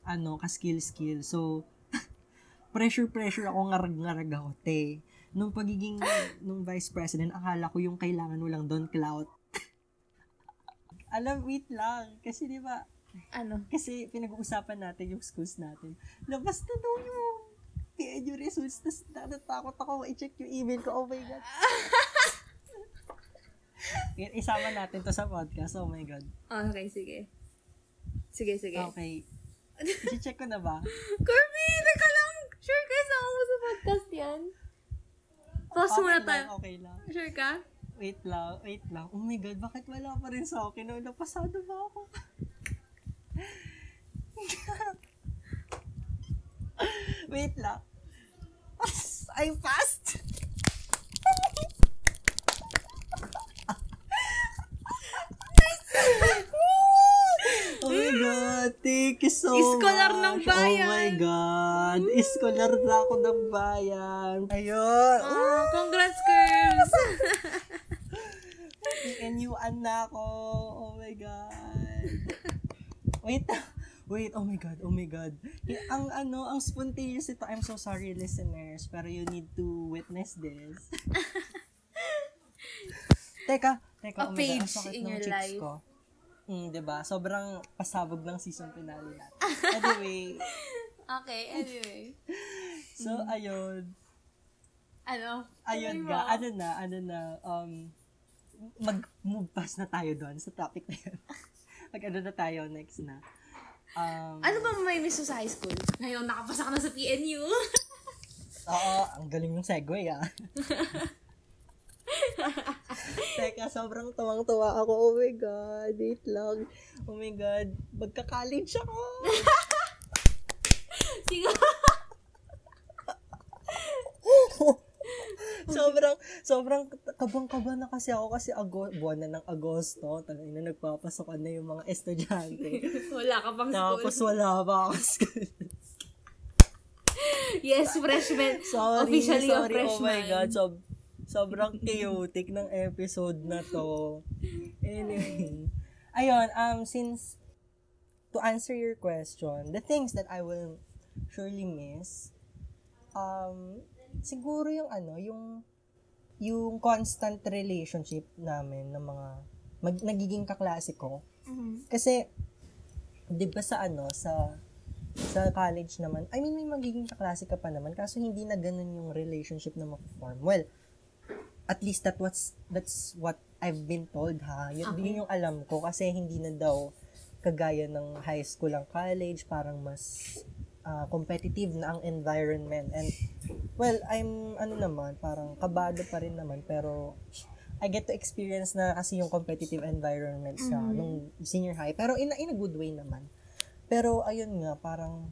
ano, ka-skill-skill. So, (laughs) pressure-pressure ako, ngarag-ngarag ako, te. Nung pagiging, nung vice president, akala ko yung kailangan mo lang doon, clout. (laughs) Alam, wait lang. Kasi di ba, Ano? kasi pinag-uusapan natin yung schools natin. Labas na daw yung PNU results. Tapos natatakot ako i-check yung email ko. Oh my God. (laughs) Isama natin to sa podcast. Oh my God. Okay, sige. Sige, sige. Okay. (laughs) I-check ko na ba? Kirby, teka lang. Sure ka sa mo sa podcast yan? Pause Okay muna lang, tayo. Okay lang. Sure ka? Wait lang, wait lang. Oh my God, bakit wala pa rin sa akin? No, napasado ba ako? (laughs) wait lang. I'm fast. (laughs) Oh my God, thank you so Iskolar much. ng bayan. Oh my God, iskolar na ako ng bayan. Ayun. Ah, congrats, Curbs! Inyuan (laughs) na ako. Oh my God. Wait. (laughs) Wait, oh my God, oh my God. Ang ano, ang spontaneous ito. I'm so sorry, listeners, pero you need to witness this. (laughs) teka, teka, A oh God, page sakit in your life. ko. Hmm, 'di ba? Sobrang pasabog ng season finale natin. Anyway, (laughs) okay, anyway. so ayun. Ano? Ayun mo. ano na, ano na, um, mag-move past na tayo doon sa topic na yun. Mag ano na tayo next na. Um, Ano ba may miss sa high school? Ngayon, nakapasa ka na sa PNU. (laughs) Oo, ang galing ng segue ah. (laughs) Teka, sobrang tuwang-tuwa ako. Oh my God, wait lang. Oh my God, magka-college ako. (laughs) Siguro. (laughs) sobrang, sobrang kabang-kaba na kasi ako kasi ago, buwan na ng Agosto. Talagang na nagpapasokan na yung mga estudyante. (laughs) Wala ka pang school. Tapos wala pa ako school. (laughs) Yes, freshman. Sorry, Officially a sorry. freshman. Oh my God, sob sobrang chaotic ng episode na to. Anyway. Ayun, um, since, to answer your question, the things that I will surely miss, um, siguro yung ano, yung, yung constant relationship namin ng mga, mag, nagiging kaklase ko. Mhm. Kasi, di ba sa ano, sa, sa college naman, I mean, may magiging kaklase ka pa naman, kaso hindi na ganun yung relationship na ma-form. Well, at least that what's, that's what I've been told ha. Yun, Okay. yun yung alam ko kasi hindi na daw kagaya ng high school ang college, parang mas ah, competitive na ang environment. And, well, I'm, ano naman, parang kabado pa rin naman, pero I get to experience na kasi yung competitive environment sa Mhm. nung senior high. Pero in, in a good way naman. Pero ayun nga, parang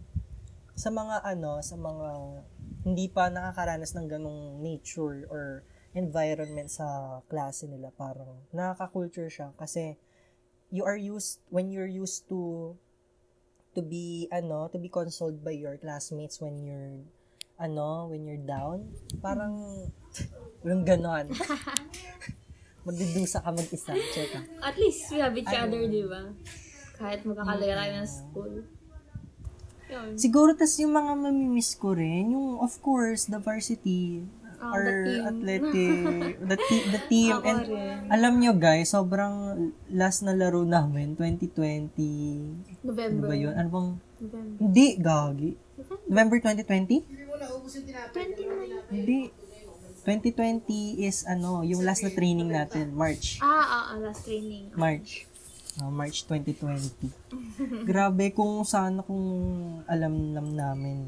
sa mga ano, sa mga hindi pa nakakaranas ng ganong nature or environment sa klase nila, parang nakaka-culture siya kasi you are used, when you're used to to be, ano, to be consoled by your classmates when you're, ano, when you're down, parang, walang ganon. (laughs) Magdudusa ka mag-isa. Check. At least we have each Ayun. other, di ba? Kahit magkakalaya tayo ng school. Yun. Siguro, tas yung mga mamimiss ko rin, yung, of course, the varsity, our the team. athletic, (laughs) the, te- the team, Ako and rin. alam nyo guys, sobrang last na laro namin, 2020, ano November. ba yun? Ano bang, November. hindi, gagi. November 2020? 29. Hindi. 2020 is ano, yung last na training natin, March. Ah, ah, ah, last training. March. Ah, March 2020. Grabe kung sana kung alam nam namin,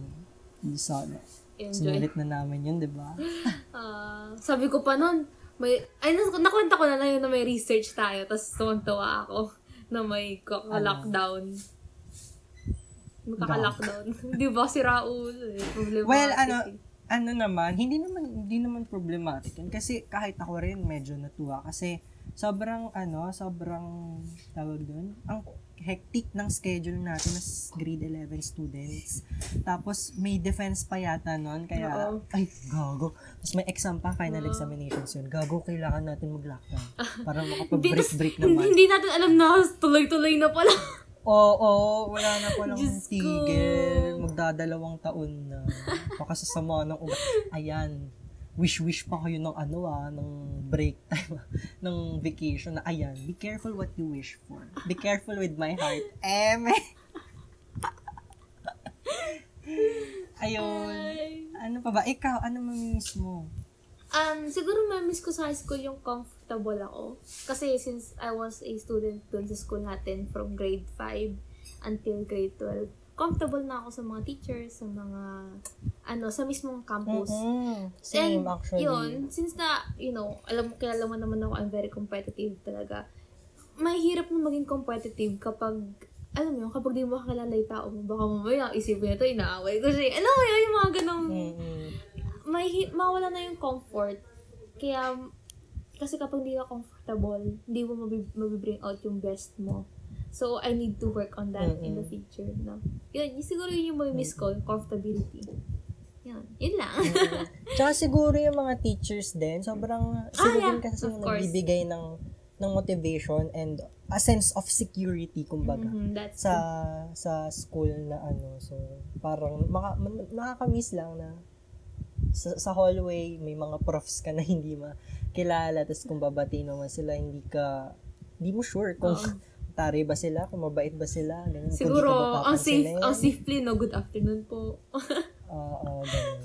di sana. Enjoy. Sinulit na namin yun, di ba? (laughs) Ah, sabi ko pa nun, may, ay, nakwenta ko na lang yun na may research tayo, tapos tuwan-tuwa ako na may kaka-lockdown. May kaka-lockdown. Di ba si Raul? Eh, problematic. Well, ano, eh. ano naman, hindi naman hindi naman problematic yun. Kasi kahit ako rin medyo natuwa kasi sobrang ano, sobrang tawag doon, ang hectic ng schedule natin as grade 11 students. Tapos may defense pa yata noon kaya Oo. ay gago. Tapos may exam pa final Oo. examinations yun. Gago kailangan natin mag-lockdown para Hindi, tas- makapag-break-break hindi, naman. hindi natin alam na tuloy-tuloy na pala. Oo, wala na palang Diyos ko. tigil. Magdadalawang taon na. Baka sa sama ng ugat. Ayan. Wish-wish pa kayo ng ano ah, ng break time, ah, (laughs) ng vacation na ayan, be careful what you wish for. Be careful with my heart. Eme! (laughs) Ayun. Ay. Ano pa ba? Ikaw, ano mamimiss mo? Um, siguro ma-miss ko sa high school yung comfortable ako. Kasi since I was a student doon sa school natin from grade 5 until grade 12, comfortable na ako sa mga teachers, sa mga, ano, sa mismong campus. Mm-mm. Same, And actually. yun, since na, you know, alam, kilala mo naman ako, I'm very competitive talaga. Mahirap na maging competitive kapag, alam mo yun, kapag di mo kakilala yung tao mo, baka mamaya isipin nito, inaaway ko siya. Alam mo yun, yung mga ganong, Mm-mm. may, mawala na yung comfort. Kaya, kasi kapag hindi ka comfortable, hindi mo mabi- mabibring out yung best mo. So, I need to work on that in the future. No? Yun, yun siguro yun yung may miss ko, yung comfortability. Yun, yun lang. Mm. Tsaka siguro yung mga teachers din, sobrang, sila Ah, yeah, din kasi yung nagbibigay ng, ng motivation and a sense of security, kumbaga, Mhm, that's sa sa school na ano. So, parang maka, nakakamiss lang na sa, sa hallway, may mga profs ka na hindi makilala, tapos kung babati naman sila, hindi ka, hindi mo sure kung Oo. (laughs) tari ba sila, kung mabait ba sila, ganun. Siguro, ang safe, ang safely, no, good afternoon po. (laughs) Oo, ganun.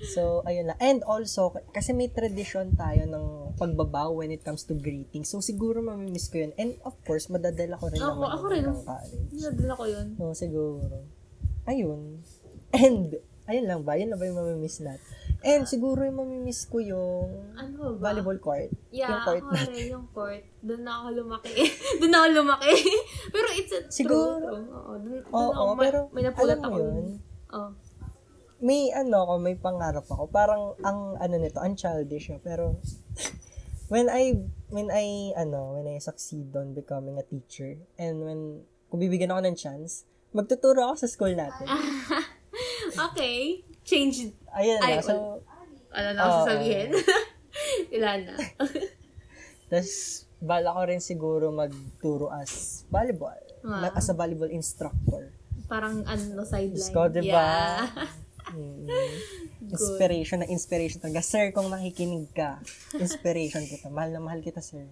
So, ayun lang. And also, kasi may tradition tayo ng pagbabaw when it comes to greeting. So, siguro mamimiss ko yun. And of course, madadala ko rin Ako- naman ako rin. ng college. Nadala ko yun. So, siguro. Ayun. And, ayun lang ba? Yun na ba yung mamimiss natin? And siguro yung mamimiss ko yung Ano ba? volleyball court. Yeah, yung court ako natin. yung court. Doon na ako lumaki. (laughs) doon na ako lumaki. (laughs) pero it's a Siguro. true. Oo, doon, doon Oo, ako, pero may mo ako yun, yun. Oh. may ano ako, may pangarap ako. Parang ang ano nito, ang childish siya. Pero (laughs) when I when I ano, when I succeed on becoming a teacher and when kung bibigyan ako ng chance, magtuturo ako sa school natin. (laughs) Okay. Change. Ayun Ay, na. So, Ano na ako Oo. sasabihin? (laughs) Ilan na. (laughs) tas bala ko rin siguro magturo as volleyball. Wow. As a volleyball instructor. Parang ano, sideline. Diyos ko, diba? Yeah. Mm. Inspiration na inspiration talaga. Sir, kung nakikinig ka, inspiration kita. Mahal na mahal kita, sir.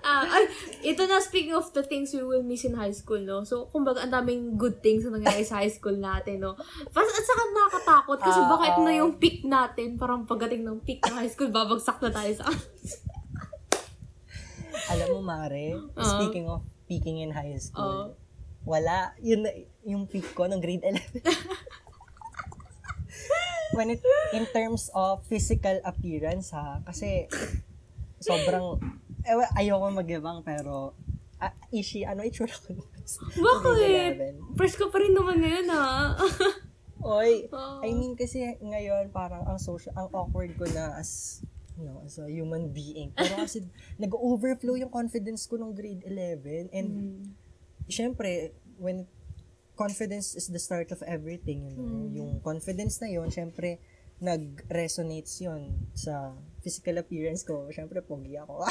Ah, ay, ito na speaking of the things we will miss in high school, no? So, kumbaga, ang daming good things na nangyari sa high school natin, no? Pas, at saka nakakatakot kasi Ah, baka ito na yung peak natin. Parang pagdating ng peak ng high school, babagsak na tayo sa... (laughs) Alam mo, Mare, Oo. speaking of peaking in high Oo. school, wala, yun na- yung peak ko ng grade 11. (laughs) When it, in terms of physical appearance, ha, kasi sobrang, ewa, ayoko magyabang, pero, ah, ishi, ano, itsura ko nung (laughs) Bakit? grade 11. Fresh ka pa rin naman ngayon, ha? (laughs) Oy, Oo. I mean kasi ngayon parang ang social, ang awkward ko na as you know, as a human being. Pero kasi (laughs) nag-overflow yung confidence ko nung grade 11 and Mm. syempre when confidence is the start of everything, you know, Mm. yung confidence na yon syempre nag-resonates yon sa physical appearance ko. Syempre pogi ako. (laughs)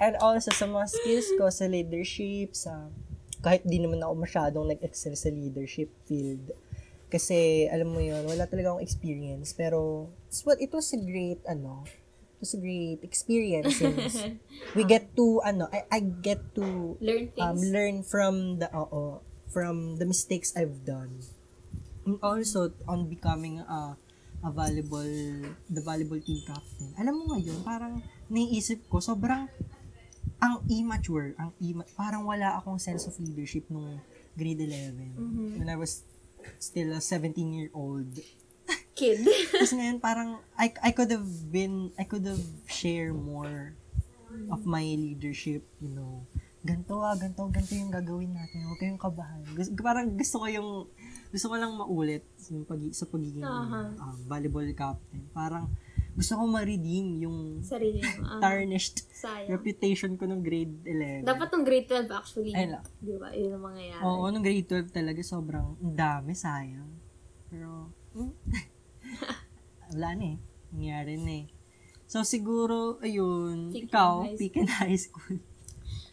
And also sa mga skills ko sa leadership, sa kahit di naman ako masyadong nag-excel sa leadership field. Kasi, alam mo yun, wala talaga akong experience. Pero, it's what, it was a great, ano, it was a great experience. since (laughs) we get to, ano, I, I get to Learn things. um, learn from the, oo, from the mistakes I've done. And also, on becoming a, a volleyball, the volleyball team captain. Alam mo ngayon, parang naiisip ko, sobrang, ang immature, ang ima- parang wala akong sense of leadership nung grade 11. Mhm. When I was still a 17-year-old. (laughs) Kid. (laughs) Tapos ngayon, parang, I, I could have been, I could have share more of my leadership, you know. Ganto ah, ganto, ganto yung gagawin natin. Huwag kayong kabahan. Gusto, parang gusto ko yung, gusto ko lang maulit yung pag, sa pagiging Aha. um, volleyball captain. Parang, gusto ko ma-redeem yung Sarili mo. (laughs) Tarnished sayang. reputation ko nung grade 11. Dapat nung grade 12 actually. Ayun lang. Di ba? Yun ang mangyayari. Oo, nung grade 12 talaga sobrang ang dami, sayang. Pero, hmm, (laughs) wala na eh. Nangyari na eh. So, siguro, ayun, in ikaw, peak in high school.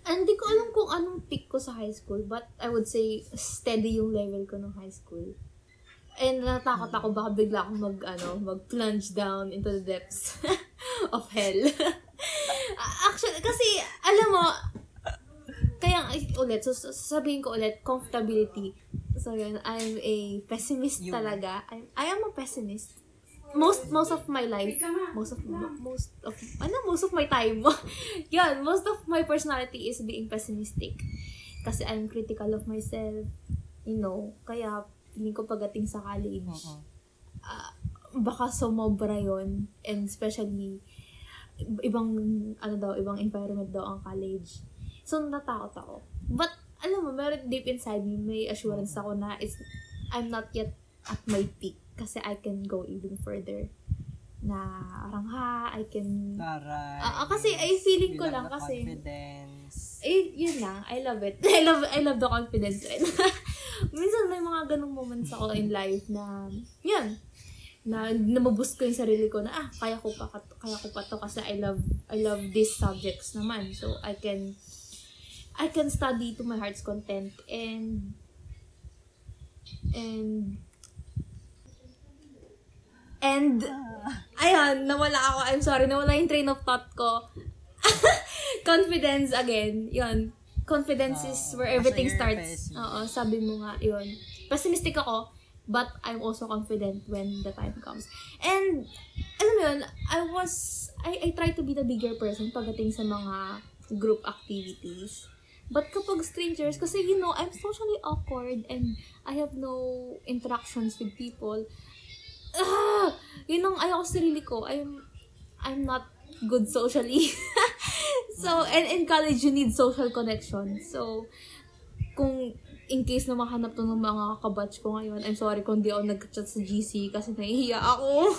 Hindi ko alam kung anong peak ko sa high school, but I would say steady yung level ko ng high school. And natakot ako baka bigla akong mag, ano, mag-plunge down into the depths (laughs) of hell. (laughs) Actually, kasi, alam mo, kaya, ay, ulit, so, sasabihin ko ulit, comfortability. So, yun, I'm a pessimist You. talaga. I, I am a pessimist. Most most of my life, most of most of ano most of my time. (laughs) Yan, most of my personality is being pessimistic. Kasi I'm critical of myself, you know. Kaya feeling ko pagdating sa college, ah, baka sumobra yon and especially ibang ano daw, ibang environment daw ang college. So natakot ako. But alam mo, meron deep inside me, may assurance ako na it's I'm not yet at my peak kasi I can go even further na parang ha, I can Taray. Ah, ah, kasi ay feeling ko lang kasi confidence. eh, yun lang. I love it. (laughs) I love I love the confidence. (laughs) Minsan may mga ganong moments ako in life na, yun, na namaboost ko yung sarili ko na, ah, kaya ko pa, kaya ko pa to kasi I love, I love these subjects naman. So, I can, I can study to my heart's content and, and, and, ayun, nawala ako. I'm sorry, nawala yung train of thought ko. (laughs) Confidence again, yun. Confidence is Oo. where everything starts. Oo, sabi mo nga, yun. pessimistic ako, but I'm also confident when the time comes. And, alam mo yun, I was, I, I try to be the bigger person pagdating sa mga group activities. But kapag strangers, kasi you know, I'm socially awkward and I have no interactions with people. Ah! Yun ang ayaw sa sarili ko. I'm, I'm not good socially. (laughs) so, and in college, you need social connection. So, kung in case na mahanap to ng mga kabatch ko ngayon, I'm sorry kung di ako nag-chat sa GC kasi nahihiya ako.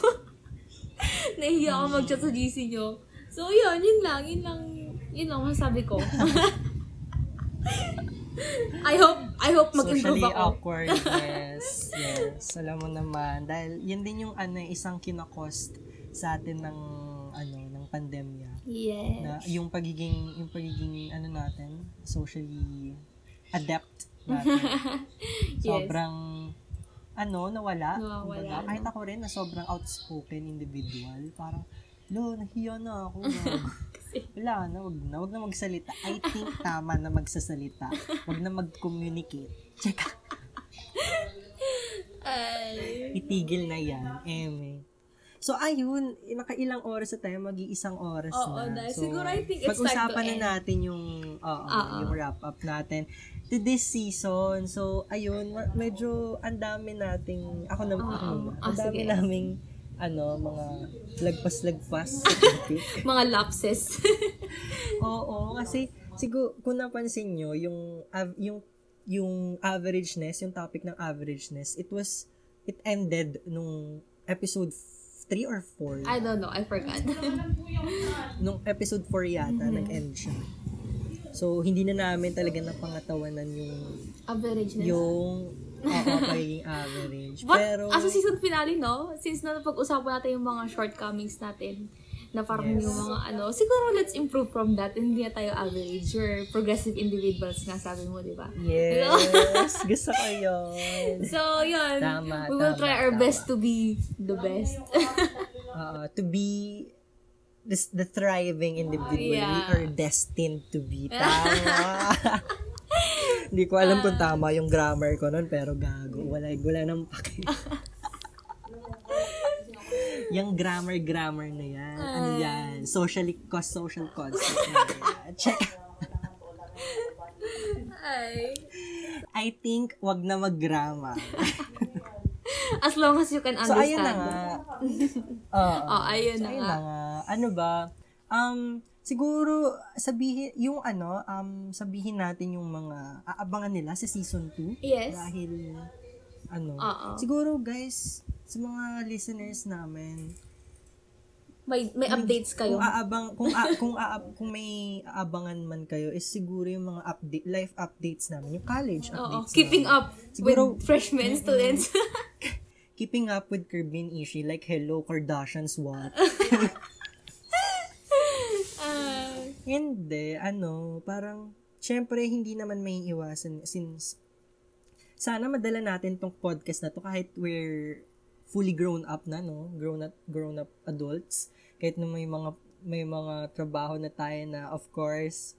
(laughs) nahihiya ako mag-chat sa GC nyo. So, yun, yun lang, yun lang, yun lang masasabi ko. (laughs) I hope, I hope mag-improve Socially ako. awkward, (laughs) yes. Yes. Alam mo naman. Dahil yun din yung ano, isang kinakost sa atin ng ano ng pandemya Yes. na yung pagiging yung pagiging ano natin socially adept natin (laughs) Yes. sobrang ano nawala, Nawawala, kumbaga. kahit ako rin na sobrang outspoken individual parang lo nahiya na ako (laughs) gago." wala na wag na wag na magsalita I think tama na magsasalita wag na mag-communicate check Ay. itigil na yan eme So, ayun, nakailang oras na tayo, mag-iisang oras Oo, na. na. So, Siguro I think it's pag-usapan na end. natin yung, oo, Oo. yung wrap-up natin to this season. So, ayun, medyo ang dami nating, ako na, Oo. ako na, Ah, ang dami naming, ano, mga lagpas-lagpas. (laughs) Mga lapses. (laughs) Oo, kasi siguro kung napansin nyo, yung av- yung yung averageness, yung topic ng averageness, it was it ended nung episode 3 or 4. I don't know, I forgot. (laughs) Nung episode 4 yata, Mm-hmm. nag-end siya. So, hindi na namin talaga napangatawanan yung Average na. yung pagiging average. But, Pero, as a season finale, no? Since na pag-usapan natin yung mga shortcomings natin, na parang Yes. yung mga ano, siguro let's improve from that. Hindi na tayo average. We're progressive individuals nga sabi mo, di ba? yes, (laughs) gusto ko yun. So, yun. Tama, we will tama, try our tama. best to be the best. (laughs) uh, to be this, the thriving individual Yeah. we are destined to be. Tama. (laughs) Hindi ko alam kung tama yung grammar ko nun, pero gago. Wala, wala nang pake. (laughs) yung grammar-grammar na yan. Ano yan? Socially, cause social concept na yan. Check. Ay. I think, wag na mag-grammar. (laughs) As long as you can So, understand. ayun na nga. (laughs) Oo. Oh, ayun So, na ayun nga. na nga. Ano ba? Um, siguro, sabihin, yung ano, um, sabihin natin yung mga aabangan nila sa season 2. Yes. Dahil, ano, Oo. siguro guys, sa mga listeners namin, May, may updates kayo. kung aabang, kung, a, kung, aab, kung may aabangan man kayo, is siguro yung mga update, life updates namin, yung college Oo. updates Keeping namin. up Siguro- with freshmen students. (laughs) Keeping up with Kerbin Ishi, like, hello, Kardashians, what? (laughs) Ah, Hindi, ano, parang, syempre, hindi naman may iwasan since, sana madala natin tong podcast na to kahit we're fully grown up na, no? Grown up, grown up adults. Kahit na may mga, may mga trabaho na tayo na, of course,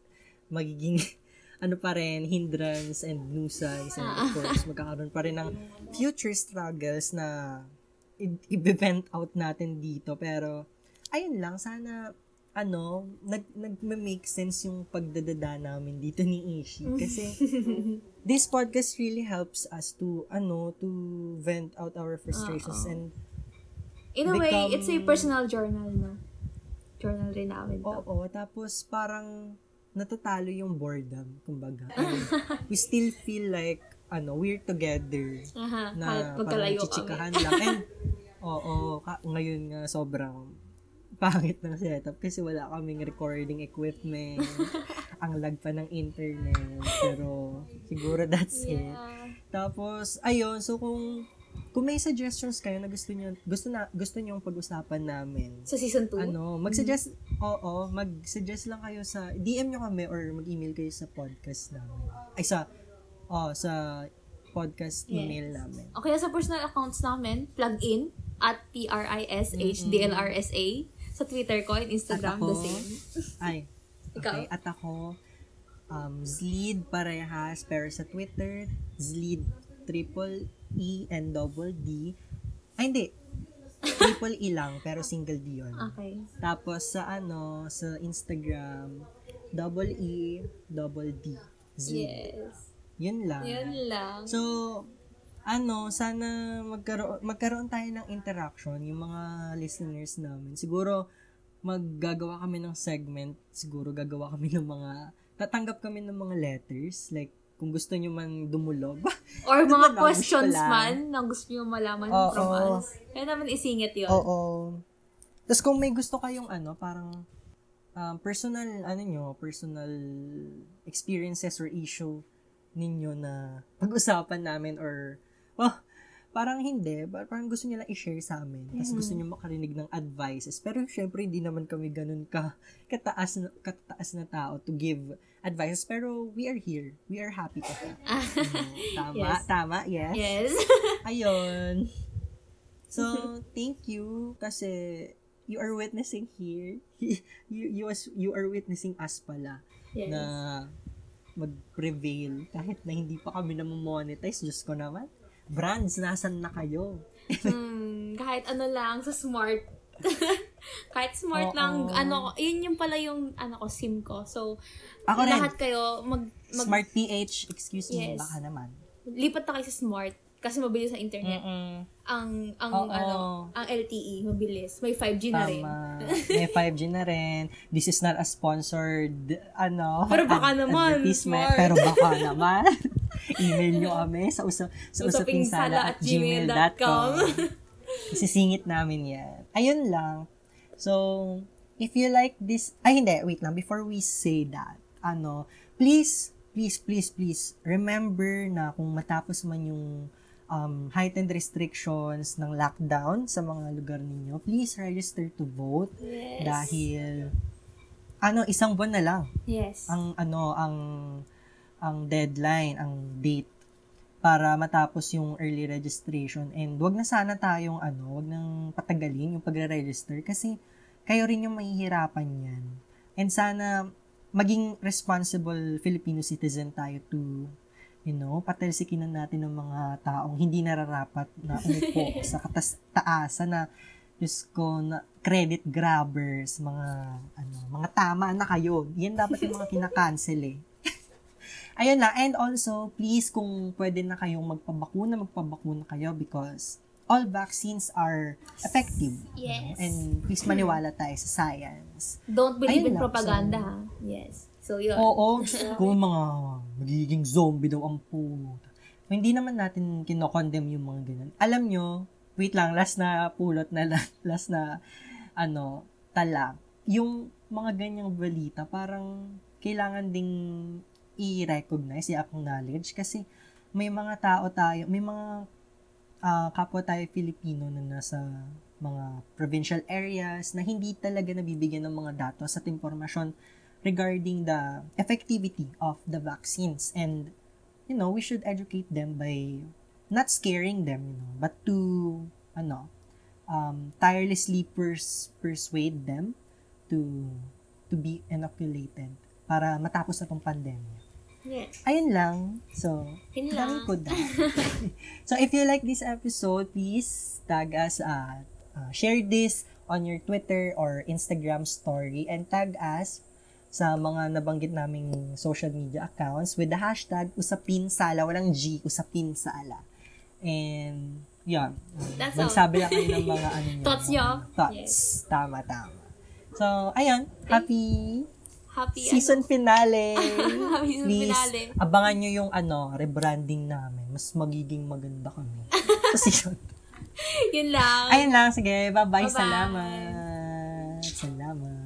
magiging, (laughs) ano pa rin, hindrance and nuisance. And of course, magkakaroon pa rin ng future struggles na i-vent out natin dito. Pero, ayun lang, sana ano, nag, nag-make sense yung pagdadada namin dito ni Ishi. Kasi, (laughs) this podcast really helps us to, ano, to vent out our frustrations Oo. and, in a way, Become- it's a personal journal na. Journal rin namin to. oo, tapos parang natatalo yung boredom, kumbaga. We still feel like, ano, we're together Aha, na parang chichikahan lang. And, oo, ka- ngayon nga sobrang pangit ng setup kasi wala kaming recording equipment. (laughs) ang lag pa ng internet. Pero, siguro that's it. Yeah. Tapos, ayun, so kung kung may suggestions kayo na gusto niyo gusto na gusto niyo pag-usapan namin. Sa season 2? Ano, mag-suggest, oo, mag-suggest lang kayo sa, DM nyo kami or mag-email kayo sa podcast namin. Ay, sa, oh, sa podcast Yes. email namin. Okay, sa personal accounts namin, plug in at P-R-I-S-H-D-L-R-S-A. Sa Twitter ko and Instagram, ako, the same. Ay, (laughs) Ikaw? okay. At ako, um, Zleed Parehas, pero sa Twitter, Zleed triple E and double D. Ay, hindi. Triple E lang, (laughs) pero single D yun. Okay. Tapos sa ano, sa Instagram, double E, double D. Z. Yes. Yun lang. Yun lang. So, ano, sana magkaroon, magkaroon tayo ng interaction, yung mga listeners namin. Siguro, maggagawa kami ng segment, siguro gagawa kami ng mga, tatanggap kami ng mga letters, like, kung gusto nyo man dumulog. (laughs) Or Ano mga questions man na gusto nyo malaman Oo. from us. Kaya naman isingit yun. Oo. Tapos kung may gusto kayong ano, parang um, personal, ano nyo, personal experiences or issue ninyo na pag-usapan namin or, well, (laughs) parang hindi, parang gusto nyo lang i-share sa amin. Tapos gusto nyo makarinig ng advices. Pero syempre, hindi naman kami ganun ka, kataas, na, kataas na tao to give advices. Pero we are here. We are happy to help. (laughs) Mhm. Tama, Yes. tama, yes. Yes. (laughs) Ayun. So, thank you kasi you are witnessing here. you, you, was, you are witnessing us pala yes. na mag-prevail kahit na hindi pa kami na monetize Diyos ko naman. Brands, nasan na kayo? Hmm, kahit ano lang sa smart. (laughs) kahit smart Oo. lang, ano, yun yung pala yung, ano ko, SIM ko. So, Ako rin. lahat kayo, mag, mag, Smart PH, excuse me, Yes. baka naman. lipat na kayo sa smart. Kasi mabilis sa internet. Ang, ang, Oo. ano, ang LTE, mabilis. May 5G na rin. Tama. (laughs) May 5G na rin. This is not a sponsored, ano, Pero baka naman, smart. Pero baka naman. (laughs) (laughs) Email nyo kami sa, usa, sa usapingsala at gmail.com. (laughs) Isisingit namin yan. Ayun lang. So, if you like this, ay hindi, wait lang, before we say that, ano, please, please, please, please, remember na kung matapos man yung um, heightened restrictions ng lockdown sa mga lugar ninyo, please register to vote Yes. dahil ano isang buwan na lang Yes. ang ano ang ang deadline, ang date para matapos yung early registration and wag na sana tayong ano, wag nang patagalin yung pagre-register kasi kayo rin yung mahihirapan yan. And sana maging responsible Filipino citizen tayo to you know, patalsikinan natin ng mga taong hindi nararapat na umupo (laughs) sa katas taasan na Diyos ko, na credit grabbers, mga, ano, mga tama na kayo. Yan dapat yung mga kinakancel eh. Ayun lang. And also, please, kung pwede na kayong magpabakuna, magpabakuna kayo because all vaccines are effective. you know, Yes. And please maniwala tayo sa science. Don't believe Ayun in lang, propaganda, ha? Yes. So, yun. Oo, (laughs) kung mga magiging zombie daw ang puta. Hindi naman natin kinokondem yung mga ganun. Alam nyo, wait lang, last na pulot na lang, (laughs) last na, ano, tala. Yung mga ganyang balita, parang kailangan ding i-recognize, i-acknowledge kasi may mga tao tayo, may mga ah, kapwa tayo Filipino na nasa mga provincial areas na hindi talaga nabibigyan ng mga datos at impormasyon regarding the effectivity of the vaccines. And you know we should educate them by not scaring them you know but to ano um, tirelessly pers- persuade them to to be inoculated para matapos na tong pandemya Yes. ayun lang so Yun lang. ko da. (laughs) so, if you like this episode, please tag us at uh, share this on your Twitter or Instagram story and tag us sa mga nabanggit naming social media accounts with the hashtag usapinsala. Walang G, usapinsala. And, yun. That's all. Magsabi lang kayo ng mga (laughs) ano nyo. Thoughts nyo? Thoughts. Tama, tama. So, ayun. Happy happy season ano? finale. happy (laughs) season Please, finale. Abangan nyo yung ano, rebranding namin. Mas magiging maganda kami. Kasi (laughs) yun. yun lang. Ayun lang. Sige. Bye-bye. Bye-bye. Salamat. Salamat.